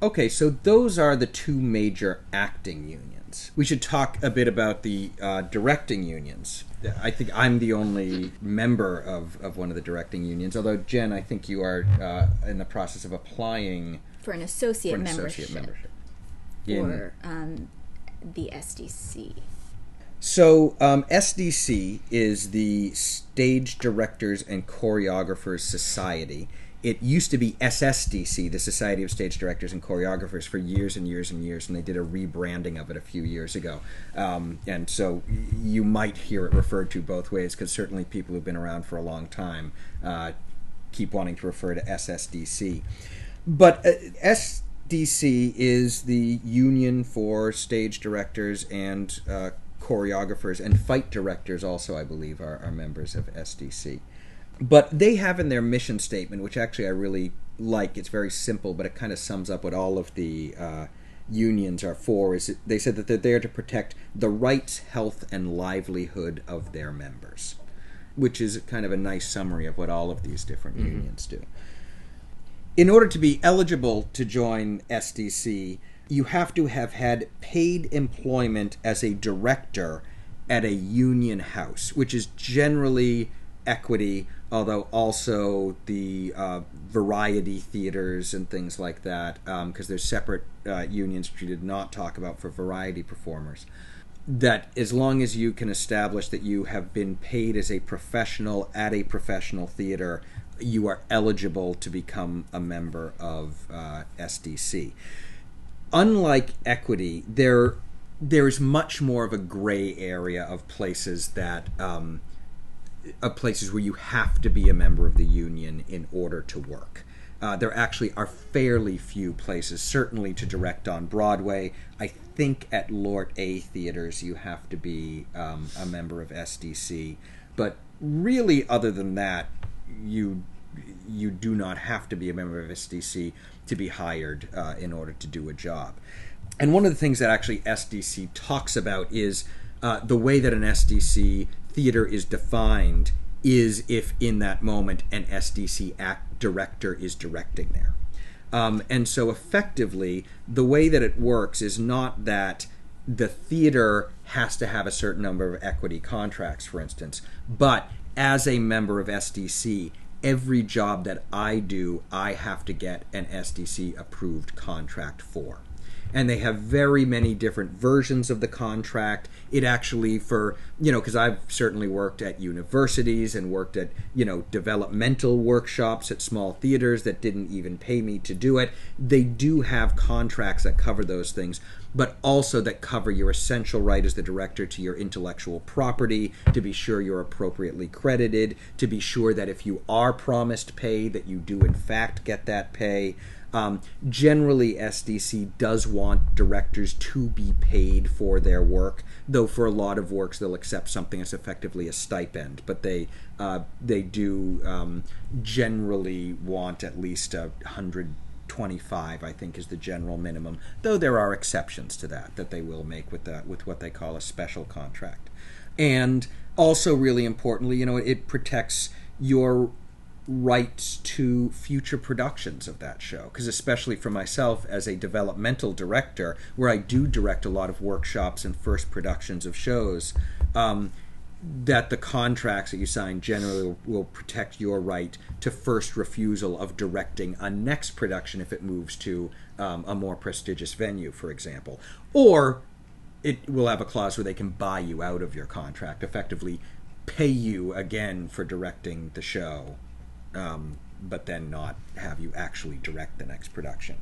Okay, so those are the two major acting unions. We should talk a bit about the uh, directing unions. I think I'm the only member of, of one of the directing unions, although, Jen, I think you are uh, in the process of applying For an associate for an membership, associate membership. In- for um, the SDC. So, um, SDC is the Stage Directors and Choreographers Society. It used to be SSDC, the Society of Stage Directors and Choreographers, for years and years and years, and they did a rebranding of it a few years ago. Um, and so you might hear it referred to both ways, because certainly people who've been around for a long time uh, keep wanting to refer to SSDC. But uh, SDC is the union for stage directors and uh, choreographers, and fight directors also, I believe, are, are members of SDC. But they have in their mission statement, which actually I really like, it's very simple, but it kind of sums up what all of the uh, unions are for. Is they said that they're there to protect the rights, health, and livelihood of their members, which is kind of a nice summary of what all of these different unions do in order to be eligible to join SDC, you have to have had paid employment as a director at a union house, which is generally equity, although also the uh, variety theaters and things like that, because there's separate uh, unions which we did not talk about for variety performers. That as long as you can establish that you have been paid as a professional at a professional theater, you are eligible to become a member of uh, SDC. Unlike equity, there there is much more of a gray area of places that um, of places where you have to be a member of the union in order to work. Uh, there actually are fairly few places, certainly to direct on Broadway. I think at LORT A theaters you have to be um, a member of SDC, but really, other than that, you you do not have to be a member of SDC to be hired uh, in order to do a job. And one of the things that actually SDC talks about is uh, the way that an SDC theater is defined is if in that moment an SDC act director is directing there. Um, and so effectively, the way that it works is not that the theater has to have a certain number of equity contracts, for instance, but as a member of SDC, every job that I do, I have to get an SDC approved contract for and they have very many different versions of the contract. It actually, for, you know, because I've certainly worked at universities and worked at, you know, developmental workshops at small theaters that didn't even pay me to do it. They do have contracts that cover those things, but also that cover your essential right as the director to your intellectual property, to be sure you're appropriately credited, to be sure that if you are promised pay, that you do in fact get that pay. Um, generally, SDC does want directors to be paid for their work, though for a lot of works they'll accept something as effectively a stipend. But they uh, they do um, generally want at least a hundred. 25 I think is the general minimum though there are exceptions to that that they will make with that with what they call a special contract and also really importantly you know it protects your rights to future productions of that show. Because especially for myself as a developmental director where i do direct a lot of workshops and first productions of shows um, that the contracts that you sign generally will protect your right to first refusal of directing a next production if it moves to um, a more prestigious venue for example. Or it will have a clause where they can buy you out of your contract effectively pay you again for directing the show um, but then not have you actually direct the next production.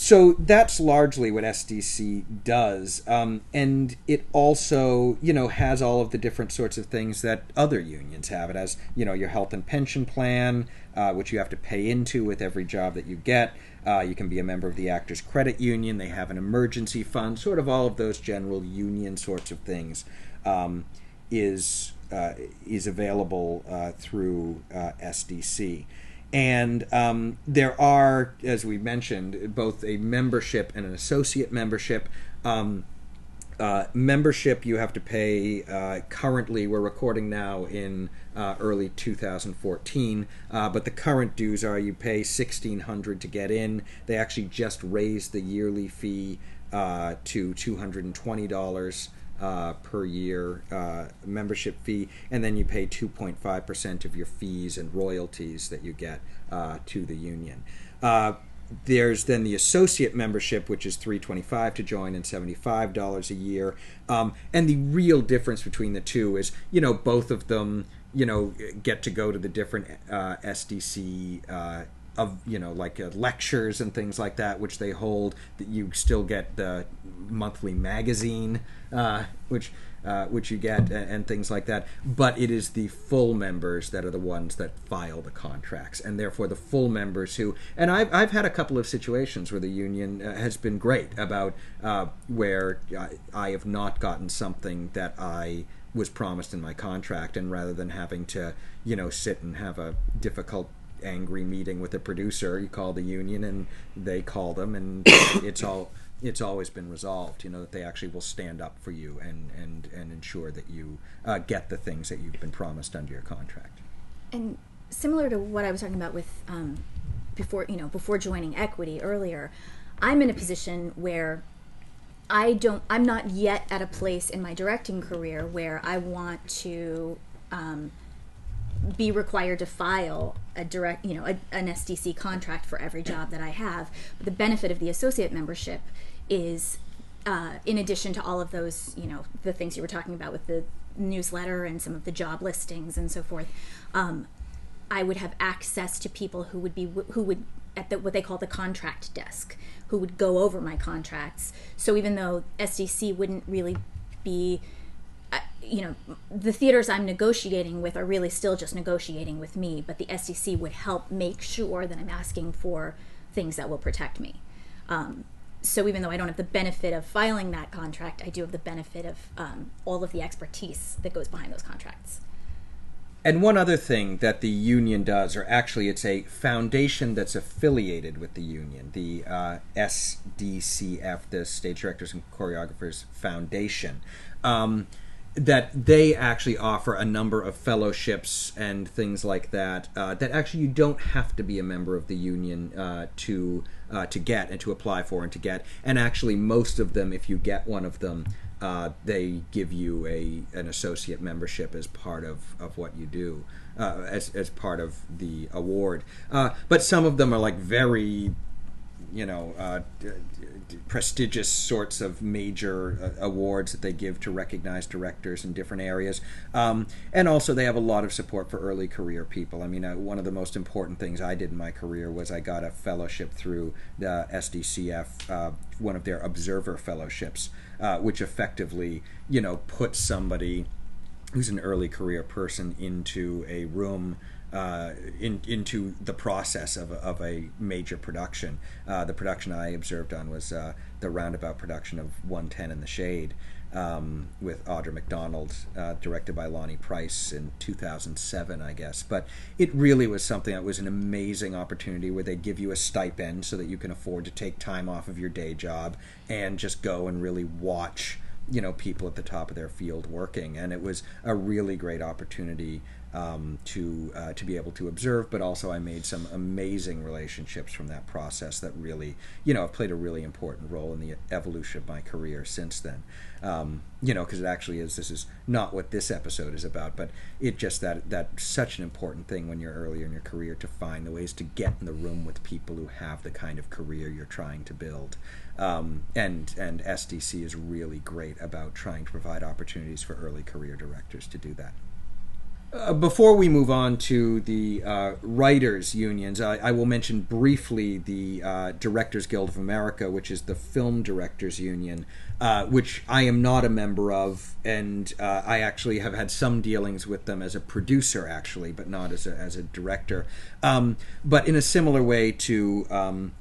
So that's largely what SDC does, um, and it also, you know, has all of the different sorts of things that other unions have. It has, you know, your health and pension plan, uh, which you have to pay into with every job that you get. Uh, you can be a member of the Actors Credit Union. They have an emergency fund, sort of all of those general union sorts of things. Um, is is available uh, through uh, SDC. And um, there are, as we mentioned, both a membership and an associate membership. Um, uh, membership you have to pay uh, currently we're recording now in uh, early 2014 uh, but the current dues are you pay 1600 to get in they actually just raised the yearly fee uh, to $220 uh, per year uh, membership fee, and then you pay 2.5% of your fees and royalties that you get uh, to the union. Uh, there's then the associate membership, which is 325 to join and $75 a year. Um, and the real difference between the two is, you know, both of them, you know, get to go to the different uh, SDC uh, of you know like uh, lectures and things like that which they hold that you still get the monthly magazine uh, which uh, which you get and, and, things like that. But it is the full members that are the ones that file the contracts and therefore the full members who and I've, I've had a couple of situations where the union uh, has been great about uh, where I, I have not gotten something that I was promised in my contract and rather than having to you know sit and have a difficult angry meeting with a producer. You call the union, and they call them, and it's all it's always been resolved. You know that they actually will stand up for you and and and ensure that you uh, get the things that you've been promised under your contract. And similar to what I was talking about with um, before, you know, before joining equity earlier, I'm in a position where I don't. I'm not yet at a place in my directing career where I want to. Um, be required to file a direct, you know, a, an SDC contract for every job that I have. But the benefit of the associate membership is, uh, in addition to all of those, you know, the things you were talking about with the newsletter and some of the job listings and so forth, um, I would have access to people who would be who would at the, what they call the contract desk, who would go over my contracts. So even though SDC wouldn't really be you know, the theaters I'm negotiating with are really still just negotiating with me, but the SDC would help make sure that I'm asking for things that will protect me. Um, so even though I don't have the benefit of filing that contract, I do have the benefit of um, all of the expertise that goes behind those contracts. and one other thing that the union does, or actually it's a foundation that's affiliated with the union, the uh, SDCF, the Stage Directors and Choreographers Foundation. Um, that they actually offer a number of fellowships and things like that. Uh, that actually you don't have to be a member of the union uh, to uh, to get and to apply for and to get. And actually, most of them, if you get one of them, uh, they give you a an associate membership as part of, of what you do. Uh, as, as part of the award, uh, but some of them are like very you know prestigious sorts of major uh, awards that they give to recognized directors in different areas. Um, and also they have a lot of support for early career people. I mean uh, one of the most important things i did in my career was i got a fellowship through the SDCF uh, one of their observer fellowships uh, which effectively you know puts somebody who's an early career person into a room uh, in, into the process of a, of a major production. Uh, the production I observed on was uh, the roundabout production of 110 in the Shade um, with Audra McDonald, uh, directed by Lonny Price in 2007, I guess. But it really was something that was an amazing opportunity where they give you a stipend so that you can afford to take time off of your day job and just go and really watch you know people at the top of their field working and it was a really great opportunity um, to uh, to be able to observe but also I made some amazing relationships from that process that really you know have played a really important role in the evolution of my career since then um, you know because it actually is this is not what this episode is about but it just that that's such an important thing when you're earlier in your career to find the ways to get in the room with people who have the kind of career you're trying to build um, and and SDC is really great about trying to provide opportunities for early career directors to do that. Uh, before we move on to the uh, writers' unions, I, I will mention briefly the uh, Directors Guild of America, which is the film directors union, uh, which I am not a member of, and uh, I actually have had some dealings with them as a producer, actually, but not as a as a director. Um, but in a similar way to. Um,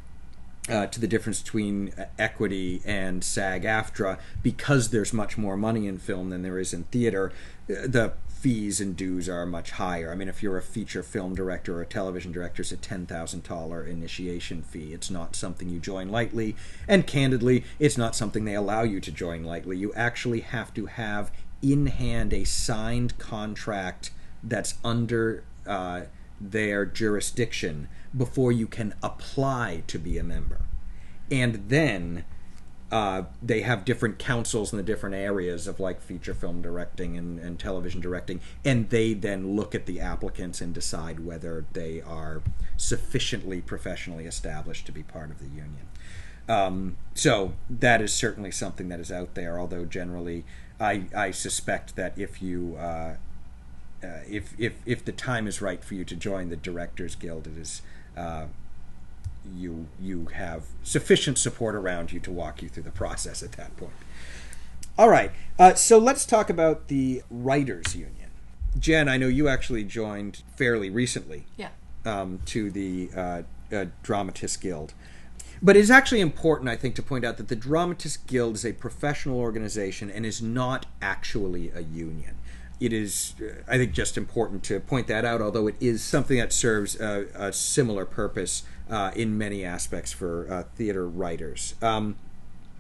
uh, to the difference between equity and SAG AFTRA, because there's much more money in film than there is in theater, uh, the fees and dues are much higher. I mean, if you're a feature film director or a television director, it's a $10,000 initiation fee. It's not something you join lightly, and candidly, it's not something they allow you to join lightly. You actually have to have in hand a signed contract that's under uh, their jurisdiction before you can apply to be a member. And then uh, they have different councils in the different areas of like feature film directing and, and television directing, and they then look at the applicants and decide whether they are sufficiently professionally established to be part of the union. Um, so that is certainly something that is out there, although generally I, I suspect that if you uh, uh, if, if if the time is right for you to join the Directors Guild, it is uh, you you have sufficient support around you to walk you through the process at that point. All right, uh, so let's talk about the Writers Union. Jen, I know you actually joined fairly recently Yeah. um, to the uh, uh, Dramatists Guild. But it's actually important, I think, to point out that the Dramatists Guild is a professional organization and is not actually a union. It is, uh, I think, just important to point that out, although it is something that serves a, a similar purpose uh, in many aspects for uh, theater writers. Um,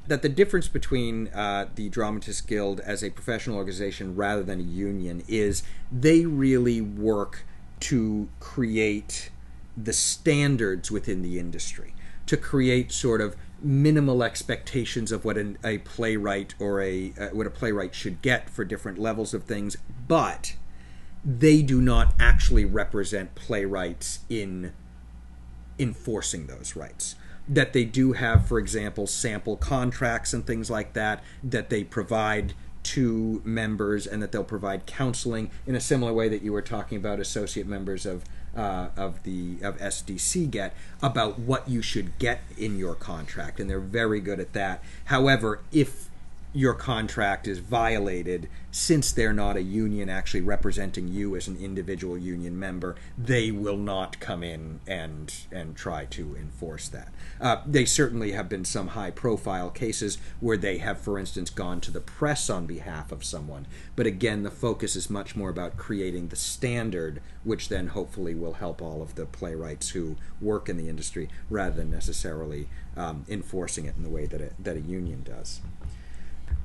that the difference between uh, the Dramatists Guild as a professional organization rather than a union is they really work to create the standards within the industry, to create sort of minimal expectations of what an, a playwright or a uh, what a playwright should get for different levels of things, but they do not actually represent playwrights in enforcing those rights. That they do have, for example, sample contracts and things like that, that they provide to members and that they'll provide counseling in a similar way that you were talking about associate members of uh, of the of SDC get about what you should get in your contract, and they're very good at that. However, if your contract is violated, since they're not a union actually representing you as an individual union member, they will not come in and and try to enforce that. Uh, they certainly have been some high profile cases where they have, for instance, gone to the press on behalf of someone. But again, the focus is much more about creating the standard, which then hopefully will help all of the playwrights who work in the industry rather than necessarily um, enforcing it in the way that a, that a union does.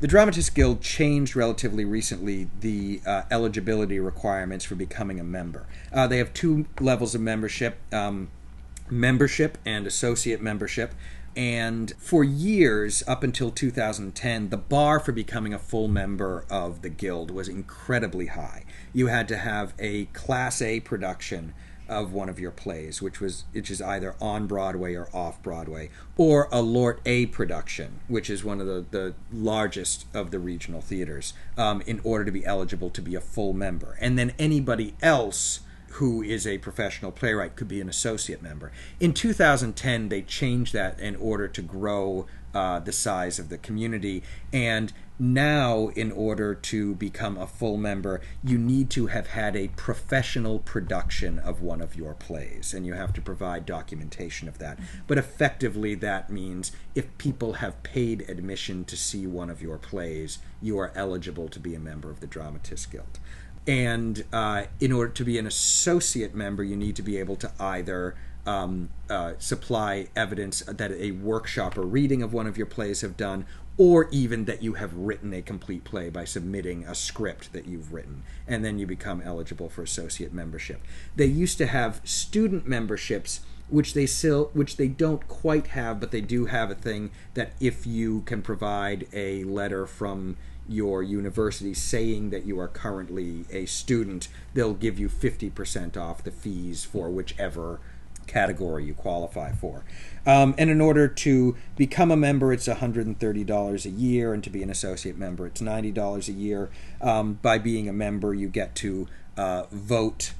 The Dramatists Guild changed relatively recently the uh, eligibility requirements for becoming a member. Uh, they have two levels of membership um, membership and associate membership. And for years, up until 2010, the bar for becoming a full member of the Guild was incredibly high. You had to have a Class A production of one of your plays, which was which is either on Broadway or off Broadway, or a LORT A production, which is one of the, the largest of the regional theaters, um, in order to be eligible to be a full member. And then anybody else who is a professional playwright could be an associate member. In 2010, they changed that in order to grow uh, the size of the community. And now, in order to become a full member, you need to have had a professional production of one of your plays, and you have to provide documentation of that. But effectively, that means if people have paid admission to see one of your plays, you are eligible to be a member of the Dramatists Guild. And uh, in order to be an associate member, you need to be able to either um, uh, supply evidence that a workshop or reading of one of your plays have done, or even that you have written a complete play by submitting a script that you've written, and then you become eligible for associate membership. They used to have student memberships, which they still, which they don't quite have, but they do have a thing that if you can provide a letter from your university saying that you are currently a student, they'll give you 50% off the fees for whichever category you qualify for. Um, and in order to become a member, it's $130 a year, and to be an associate member, it's $90 a year. Um, by being a member, you get to uh, vote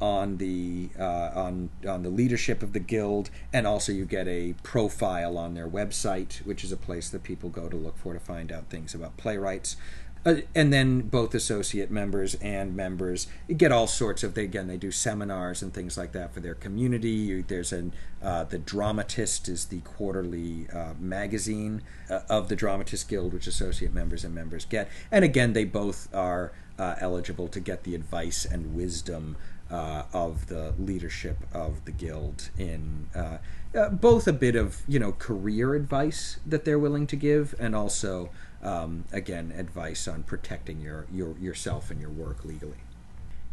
on the uh, on on the leadership of the guild, and also you get a profile on their website, which is a place that people go to look for to find out things about playwrights. Uh, and then both associate members and members get all sorts of they again they do seminars and things like that for their community. There's an uh, the dramatist is the quarterly uh, magazine uh, of the dramatist guild which associate members and members get. And again they both are uh, eligible to get the advice and wisdom of the leadership of the guild in both a bit of you know career advice that they're willing to give and also um, again, advice on protecting your, your yourself and your work legally.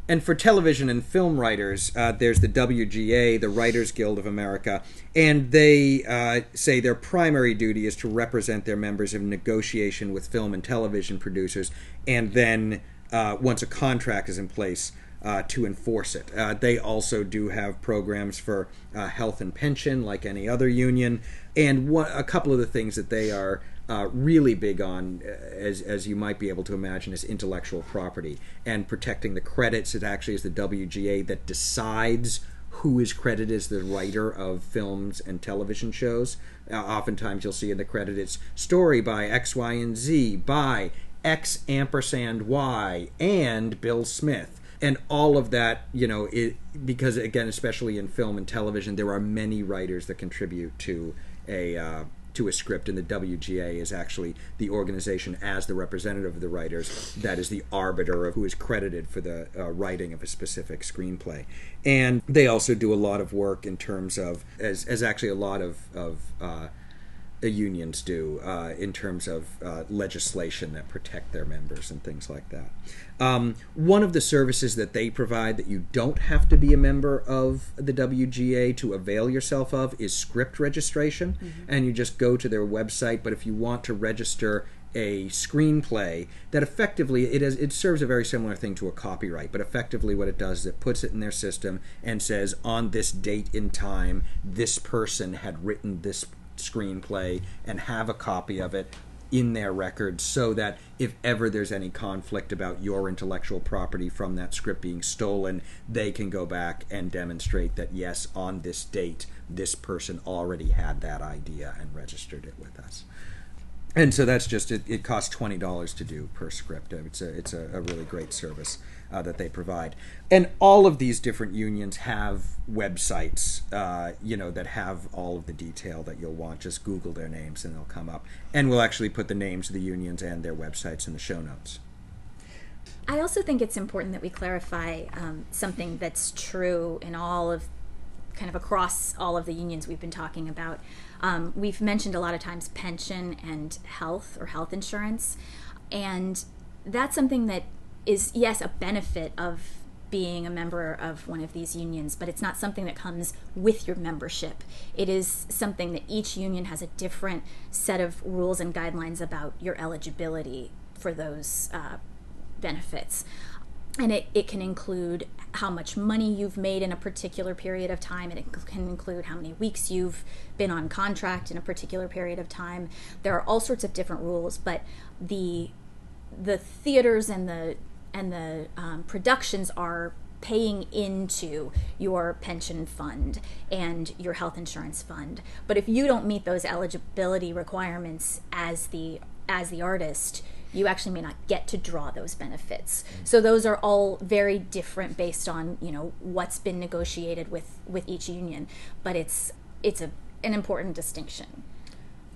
And for television and film writers, uh, there's the WGA, the Writers Guild of America, and they uh, say their primary duty is to represent their members in negotiation with film and television producers, and then uh, once a contract is in place, uh, to enforce it. Uh, they also do have programs for uh, health and pension, like any other union, and one, a couple of the things that they are uh, really big on, uh, as, as you might be able to imagine, is intellectual property and protecting the credits. It actually is the WGA that decides who is credited as the writer of films and television shows. Uh, oftentimes you'll see in the credit it's story by X, Y, and Z by X ampersand Y and Bill Smith. And all of that, you know, it, because again, especially in film and television, there are many writers that contribute to a uh, to a script, and the WGA is actually the organization as the representative of the writers that is the arbiter of who is credited for the uh, writing of a specific screenplay. And they also do a lot of work in terms of, as, as actually a lot of, of uh, unions do uh, in terms of uh, legislation that protect their members and things like that. Um, one of the services that they provide that you don't have to be a member of the WGA to avail yourself of is script registration, mm-hmm. and you just go to their website. But if you want to register a screenplay that effectively it is it serves a very similar thing to a copyright but effectively what it does is it puts it in their system and says on this date in time this person had written this screenplay and have a copy of it in their records so that if ever there's any conflict about your intellectual property from that script being stolen, they can go back and demonstrate that yes, on this date, this person already had that idea and registered it with us. and so that's just it, it costs twenty dollars to do per script. It's a it's a, a really great service uh, that they provide, and all of these different unions have websites, uh, you know, that have all of the detail that you'll want. Just Google their names and they'll come up, and we'll actually put the names of the unions and their websites in the show notes. I also think it's important that we clarify um, something that's true in all of kind of across all of the unions we've been talking about. Um, we've mentioned a lot of times pension and health or health insurance, and that's something that is, yes, a benefit of being a member of one of these unions, but it's not something that comes with your membership. It is something that each union has a different set of rules and guidelines about your eligibility for those uh, benefits. And it, it can include how much money you've made in a particular period of time. and It can include how many weeks you've been on contract in a particular period of time. There are all sorts of different rules, but the the theaters and the and the um, productions are paying into your pension fund and your health insurance fund. But if you don't meet those eligibility requirements as the as the artist, you actually may not get to draw those benefits. So those are all very different based on you know what's been negotiated with with each union. But it's it's a an important distinction.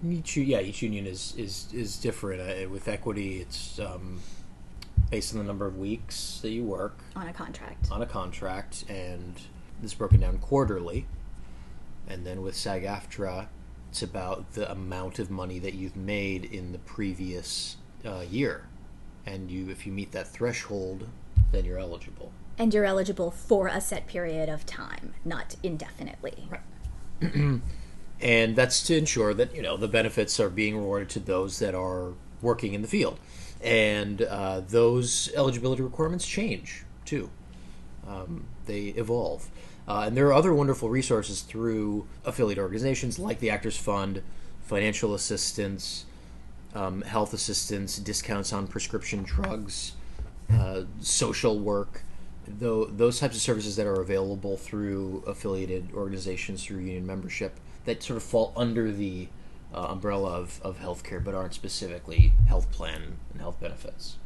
Each, yeah, each union is is is different. Uh, with equity, it's um, based on the number of weeks that you work on a contract. on a contract, and this is broken down quarterly. And then with SAG-AFTRA, it's about the amount of money that you've made in the previous uh, year, and you if you meet that threshold, then you're eligible. And you're eligible for a set period of time, not indefinitely. Right. and that's to ensure that you know the benefits are being rewarded to those that are working in the field, and uh, those eligibility requirements change too. Um, they evolve, uh, and there are other wonderful resources through affiliate organizations like the Actors Fund, financial assistance, um, health assistance, discounts on prescription drugs, uh, social work. Though those types of services that are available through affiliated organizations through union membership that sort of fall under the uh, umbrella of, of healthcare but aren't specifically health plan and health benefits.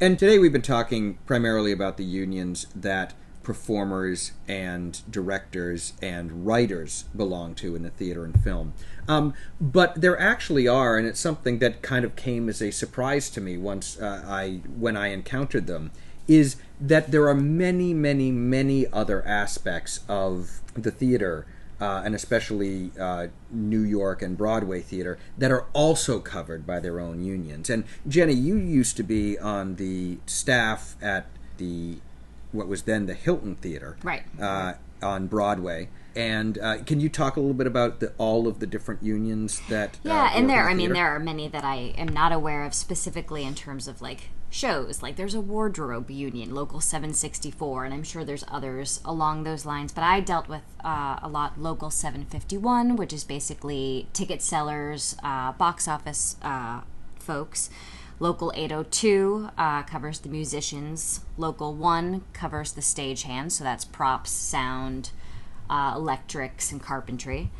And today we've been talking primarily about the unions that performers and directors and writers belong to in the theater and film. Um, but there actually are, and it's something that kind of came as a surprise to me once uh, I when I encountered them, is that there are many, many, many other aspects of the theater uh, and especially uh, New York and Broadway theater, that are also covered by their own unions. And Jenny, you used to be on the staff at the what was then the Hilton Theater, Right. uh, on Broadway. And uh, can you talk a little bit about the, all of the different unions that? uh, Yeah, in and there, the I mean, there are many that I am not aware of specifically in terms of like shows. Like there's a wardrobe union, Local 764, and I'm sure there's others along those lines. But I dealt with uh, a lot Local 751, which is basically ticket sellers, uh, box office uh, folks. Local 802 uh, covers the musicians. Local 1 covers the stagehands, so that's props, sound, uh, electrics, and carpentry.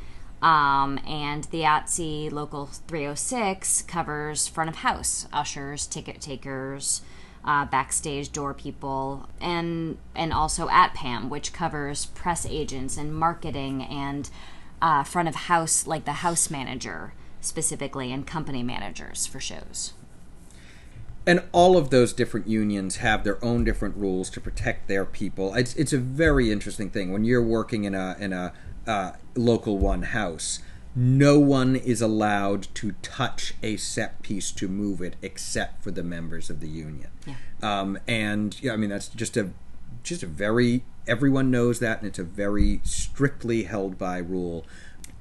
Um, and the IATSE Local 306 covers front of house, ushers, ticket takers, uh, backstage door people, and and also ATPAM, which covers press agents and marketing and uh, front of house, like the house manager specifically, and company managers for shows. and all of those different unions have their own different rules to protect their people. It's it's a very interesting thing when you're working in a in a uh, local one house. No one is allowed to touch a set piece to move it except for the members of the union. Yeah. Um, and yeah, I mean that's just a just a very everyone knows that, and it's a very strictly held by rule.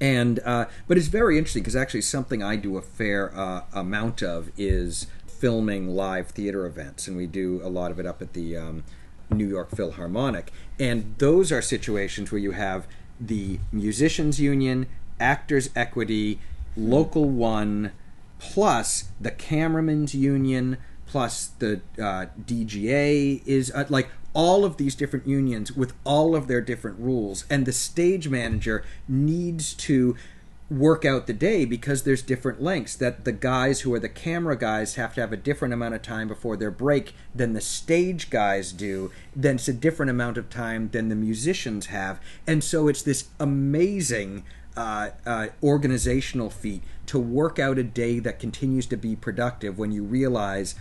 And uh, but it's very interesting because actually something I do a fair uh, amount of is filming live theater events, and we do a lot of it up at the um, New York Philharmonic. And those are situations where you have the musicians union, actors equity, local one, plus the cameramen's union, plus the uh, DGA is uh, like all of these different unions with all of their different rules, and the stage manager needs to work out the day because there's different lengths that the guys who are the camera guys have to have a different amount of time before their break than the stage guys do then it's a different amount of time than the musicians have. And so it's this amazing uh, uh, organizational feat to work out a day that continues to be productive when you realize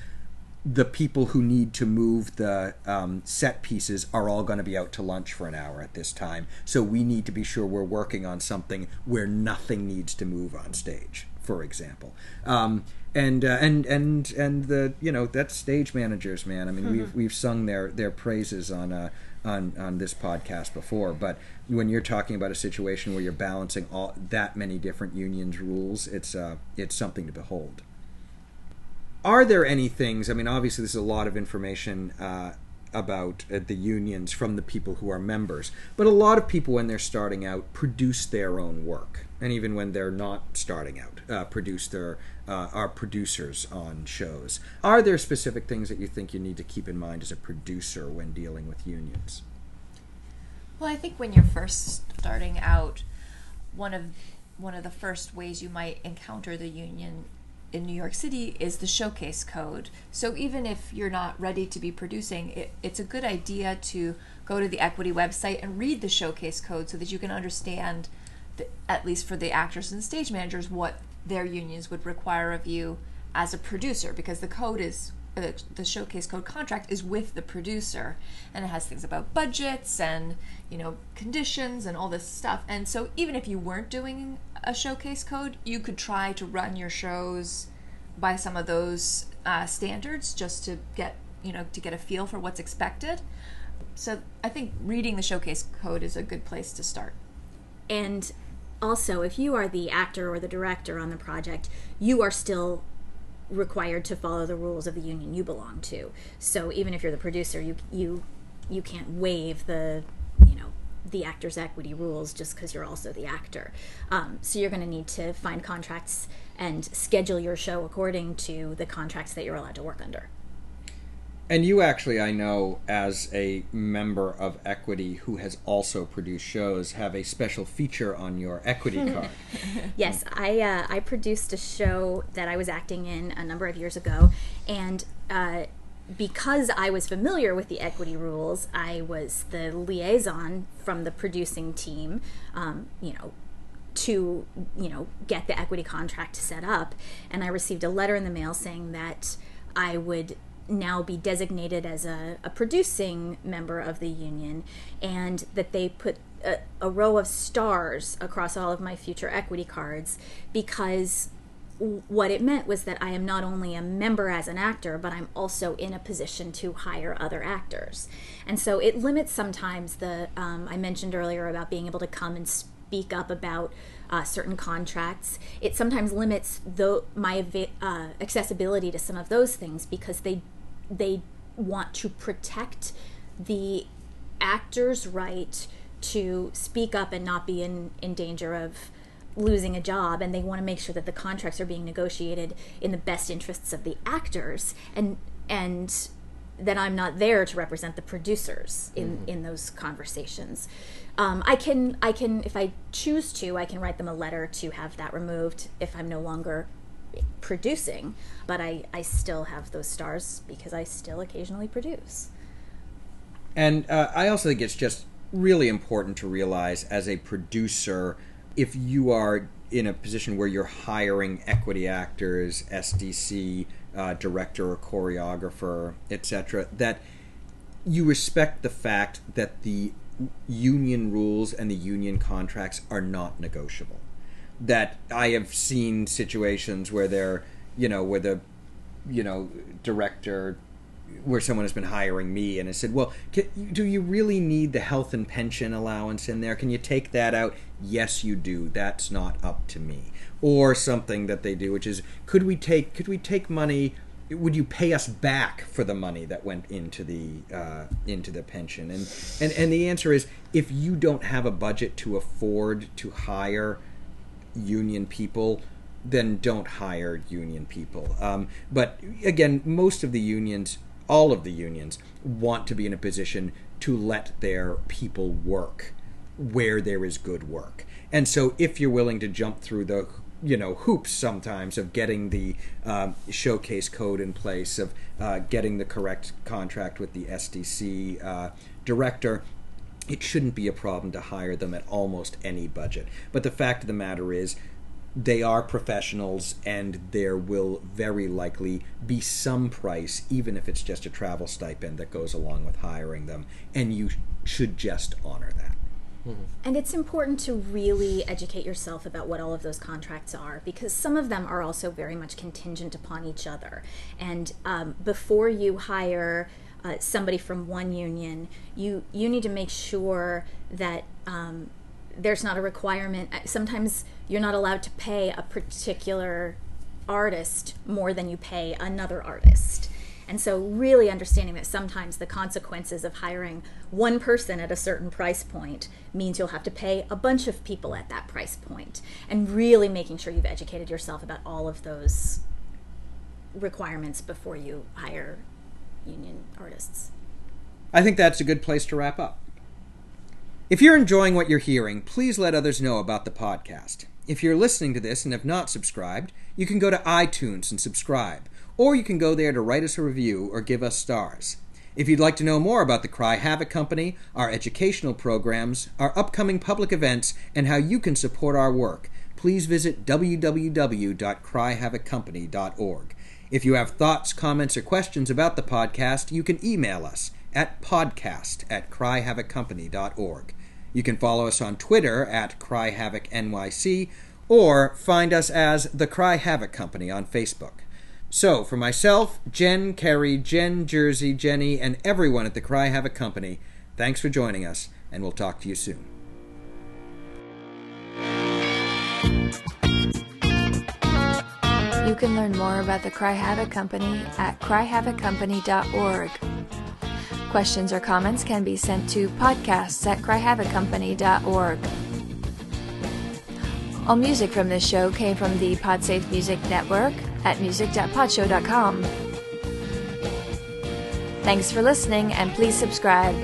the people who need to move the um, set pieces are all going to be out to lunch for an hour at this time. So we need to be sure we're working on something where nothing needs to move on stage, for example. Um, and uh, and and and the you know that's stage managers, man. I mean, we've we've sung their their praises on uh, on on this podcast before, but when you're talking about a situation where you're balancing all that many different unions rules, it's uh, it's something to behold are there any things? I mean, obviously, this is a lot of information uh, about uh, the unions from the people who are members, but a lot of people, when they're starting out, produce their own work, and even when they're not starting out, uh, produce their uh, are producers on shows. Are there specific things that you think you need to keep in mind as a producer when dealing with unions? Well, I think when you're first starting out, one of one of the first ways you might encounter the union in New York City is the showcase code. So even if you're not ready to be producing, it, it's a good idea to go to the equity website and read the showcase code so that you can understand, the, at least for the actors and stage managers, what their unions would require of you as a producer because the code is uh, the showcase code contract is with the producer and it has things about budgets and you know conditions and all this stuff. And so even if you weren't doing a showcase code you could try to run your shows by some of those uh, standards just to get you know to get a feel for what's expected. So i think reading the showcase code is a good place to start. And also, if you are the actor or the director on the project, you are still required to follow the rules of the union you belong to. So even if you're the producer, you you you can't waive the you know the actors equity rules just because you're also the actor. Um, so you're going to need to find contracts and schedule your show according to the contracts that you're allowed to work under. And you actually, I know, as a member of Equity who has also produced shows, have a special feature on your Equity card. Yes, I uh, I produced a show that I was acting in a number of years ago, and uh, because I was familiar with the equity rules, I was the liaison from the producing team. Um, you know. To you know, get the equity contract set up, and I received a letter in the mail saying that I would now be designated as a, a producing member of the union, and that they put a, a row of stars across all of my future equity cards because what it meant was that I am not only a member as an actor, but I'm also in a position to hire other actors. And so it limits sometimes the, um, I mentioned earlier about being able to come and speak up about uh, certain contracts. It sometimes limits the, my uh, accessibility to some of those things because they, they want to protect the actor's right to speak up and not be in, in danger of losing a job and they want to make sure that the contracts are being negotiated in the best interests of the actors and and that I'm not there to represent the producers in, in those conversations. Um, I can I can if I choose to I can write them a letter to have that removed if I'm no longer producing, but I, I still have those stars because I still occasionally produce. And uh, I also think it's just really important to realize as a producer, if you are in a position where you're hiring equity actors, SDC, uh, director or choreographer, etc., that you respect the fact that the union rules and the union contracts are not negotiable. That I have seen situations where they're, you know, where the, you know, director where someone has been hiring me and has said, "Well, can, do you really need the health and pension allowance in there? Can you take that out?" Yes, you do. That's not up to me. Or something that they do, which is, could we take could we take money? Would you pay us back for the money that went into the uh, into the pension? And and and the answer is, if you don't have a budget to afford to hire union people, then don't hire union people. Um, but again, most of the unions, all of the unions, want to be in a position to let their people work. where there is good work. And so if you're willing to jump through the you know hoops sometimes of getting the um, showcase code in place of uh, getting the correct contract with the SDC uh, director it shouldn't be a problem to hire them at almost any budget. But the fact of the matter is they are professionals and there will very likely be some price even if it's just a travel stipend that goes along with hiring them. And you should just honor that. And it's important to really educate yourself about what all of those contracts are because some of them are also very much contingent upon each other. And um, before you hire uh, somebody from one union, you you need to make sure that um, there's not a requirement. uh, Sometimes you're not allowed to pay a particular artist more than you pay another artist. And so, really understanding that sometimes the consequences of hiring one person at a certain price point means you'll have to pay a bunch of people at that price point, and really making sure you've educated yourself about all of those requirements before you hire union artists. I think that's a good place to wrap up. If you're enjoying what you're hearing, please let others know about the podcast. If you're listening to this and have not subscribed, you can go to iTunes and subscribe, or you can go there to write us a review or give us stars. If you'd like to know more about the Cry Havoc Company, our educational programs, our upcoming public events, and how you can support our work, please visit www.cryhavoccompany.org. If you have thoughts, comments, or questions about the podcast, you can email us at podcast at cryhavoccompany.org. You can follow us on Twitter at cryhavocnyc or find us as the Cry Havoc Company on Facebook. So, for myself, Jen, Kerry, Jen, Jerzy, Jenny, and everyone at the Cry Havoc Company, thanks for joining us, and we'll talk to you soon. You can learn more about the Cry Havoc Company at cryhavoccompany.org. Questions or comments can be sent to podcasts at cryhavoccompany.org. All music from this show came from the Podsafe Music Network at music.podshow.com. Thanks for listening and please subscribe.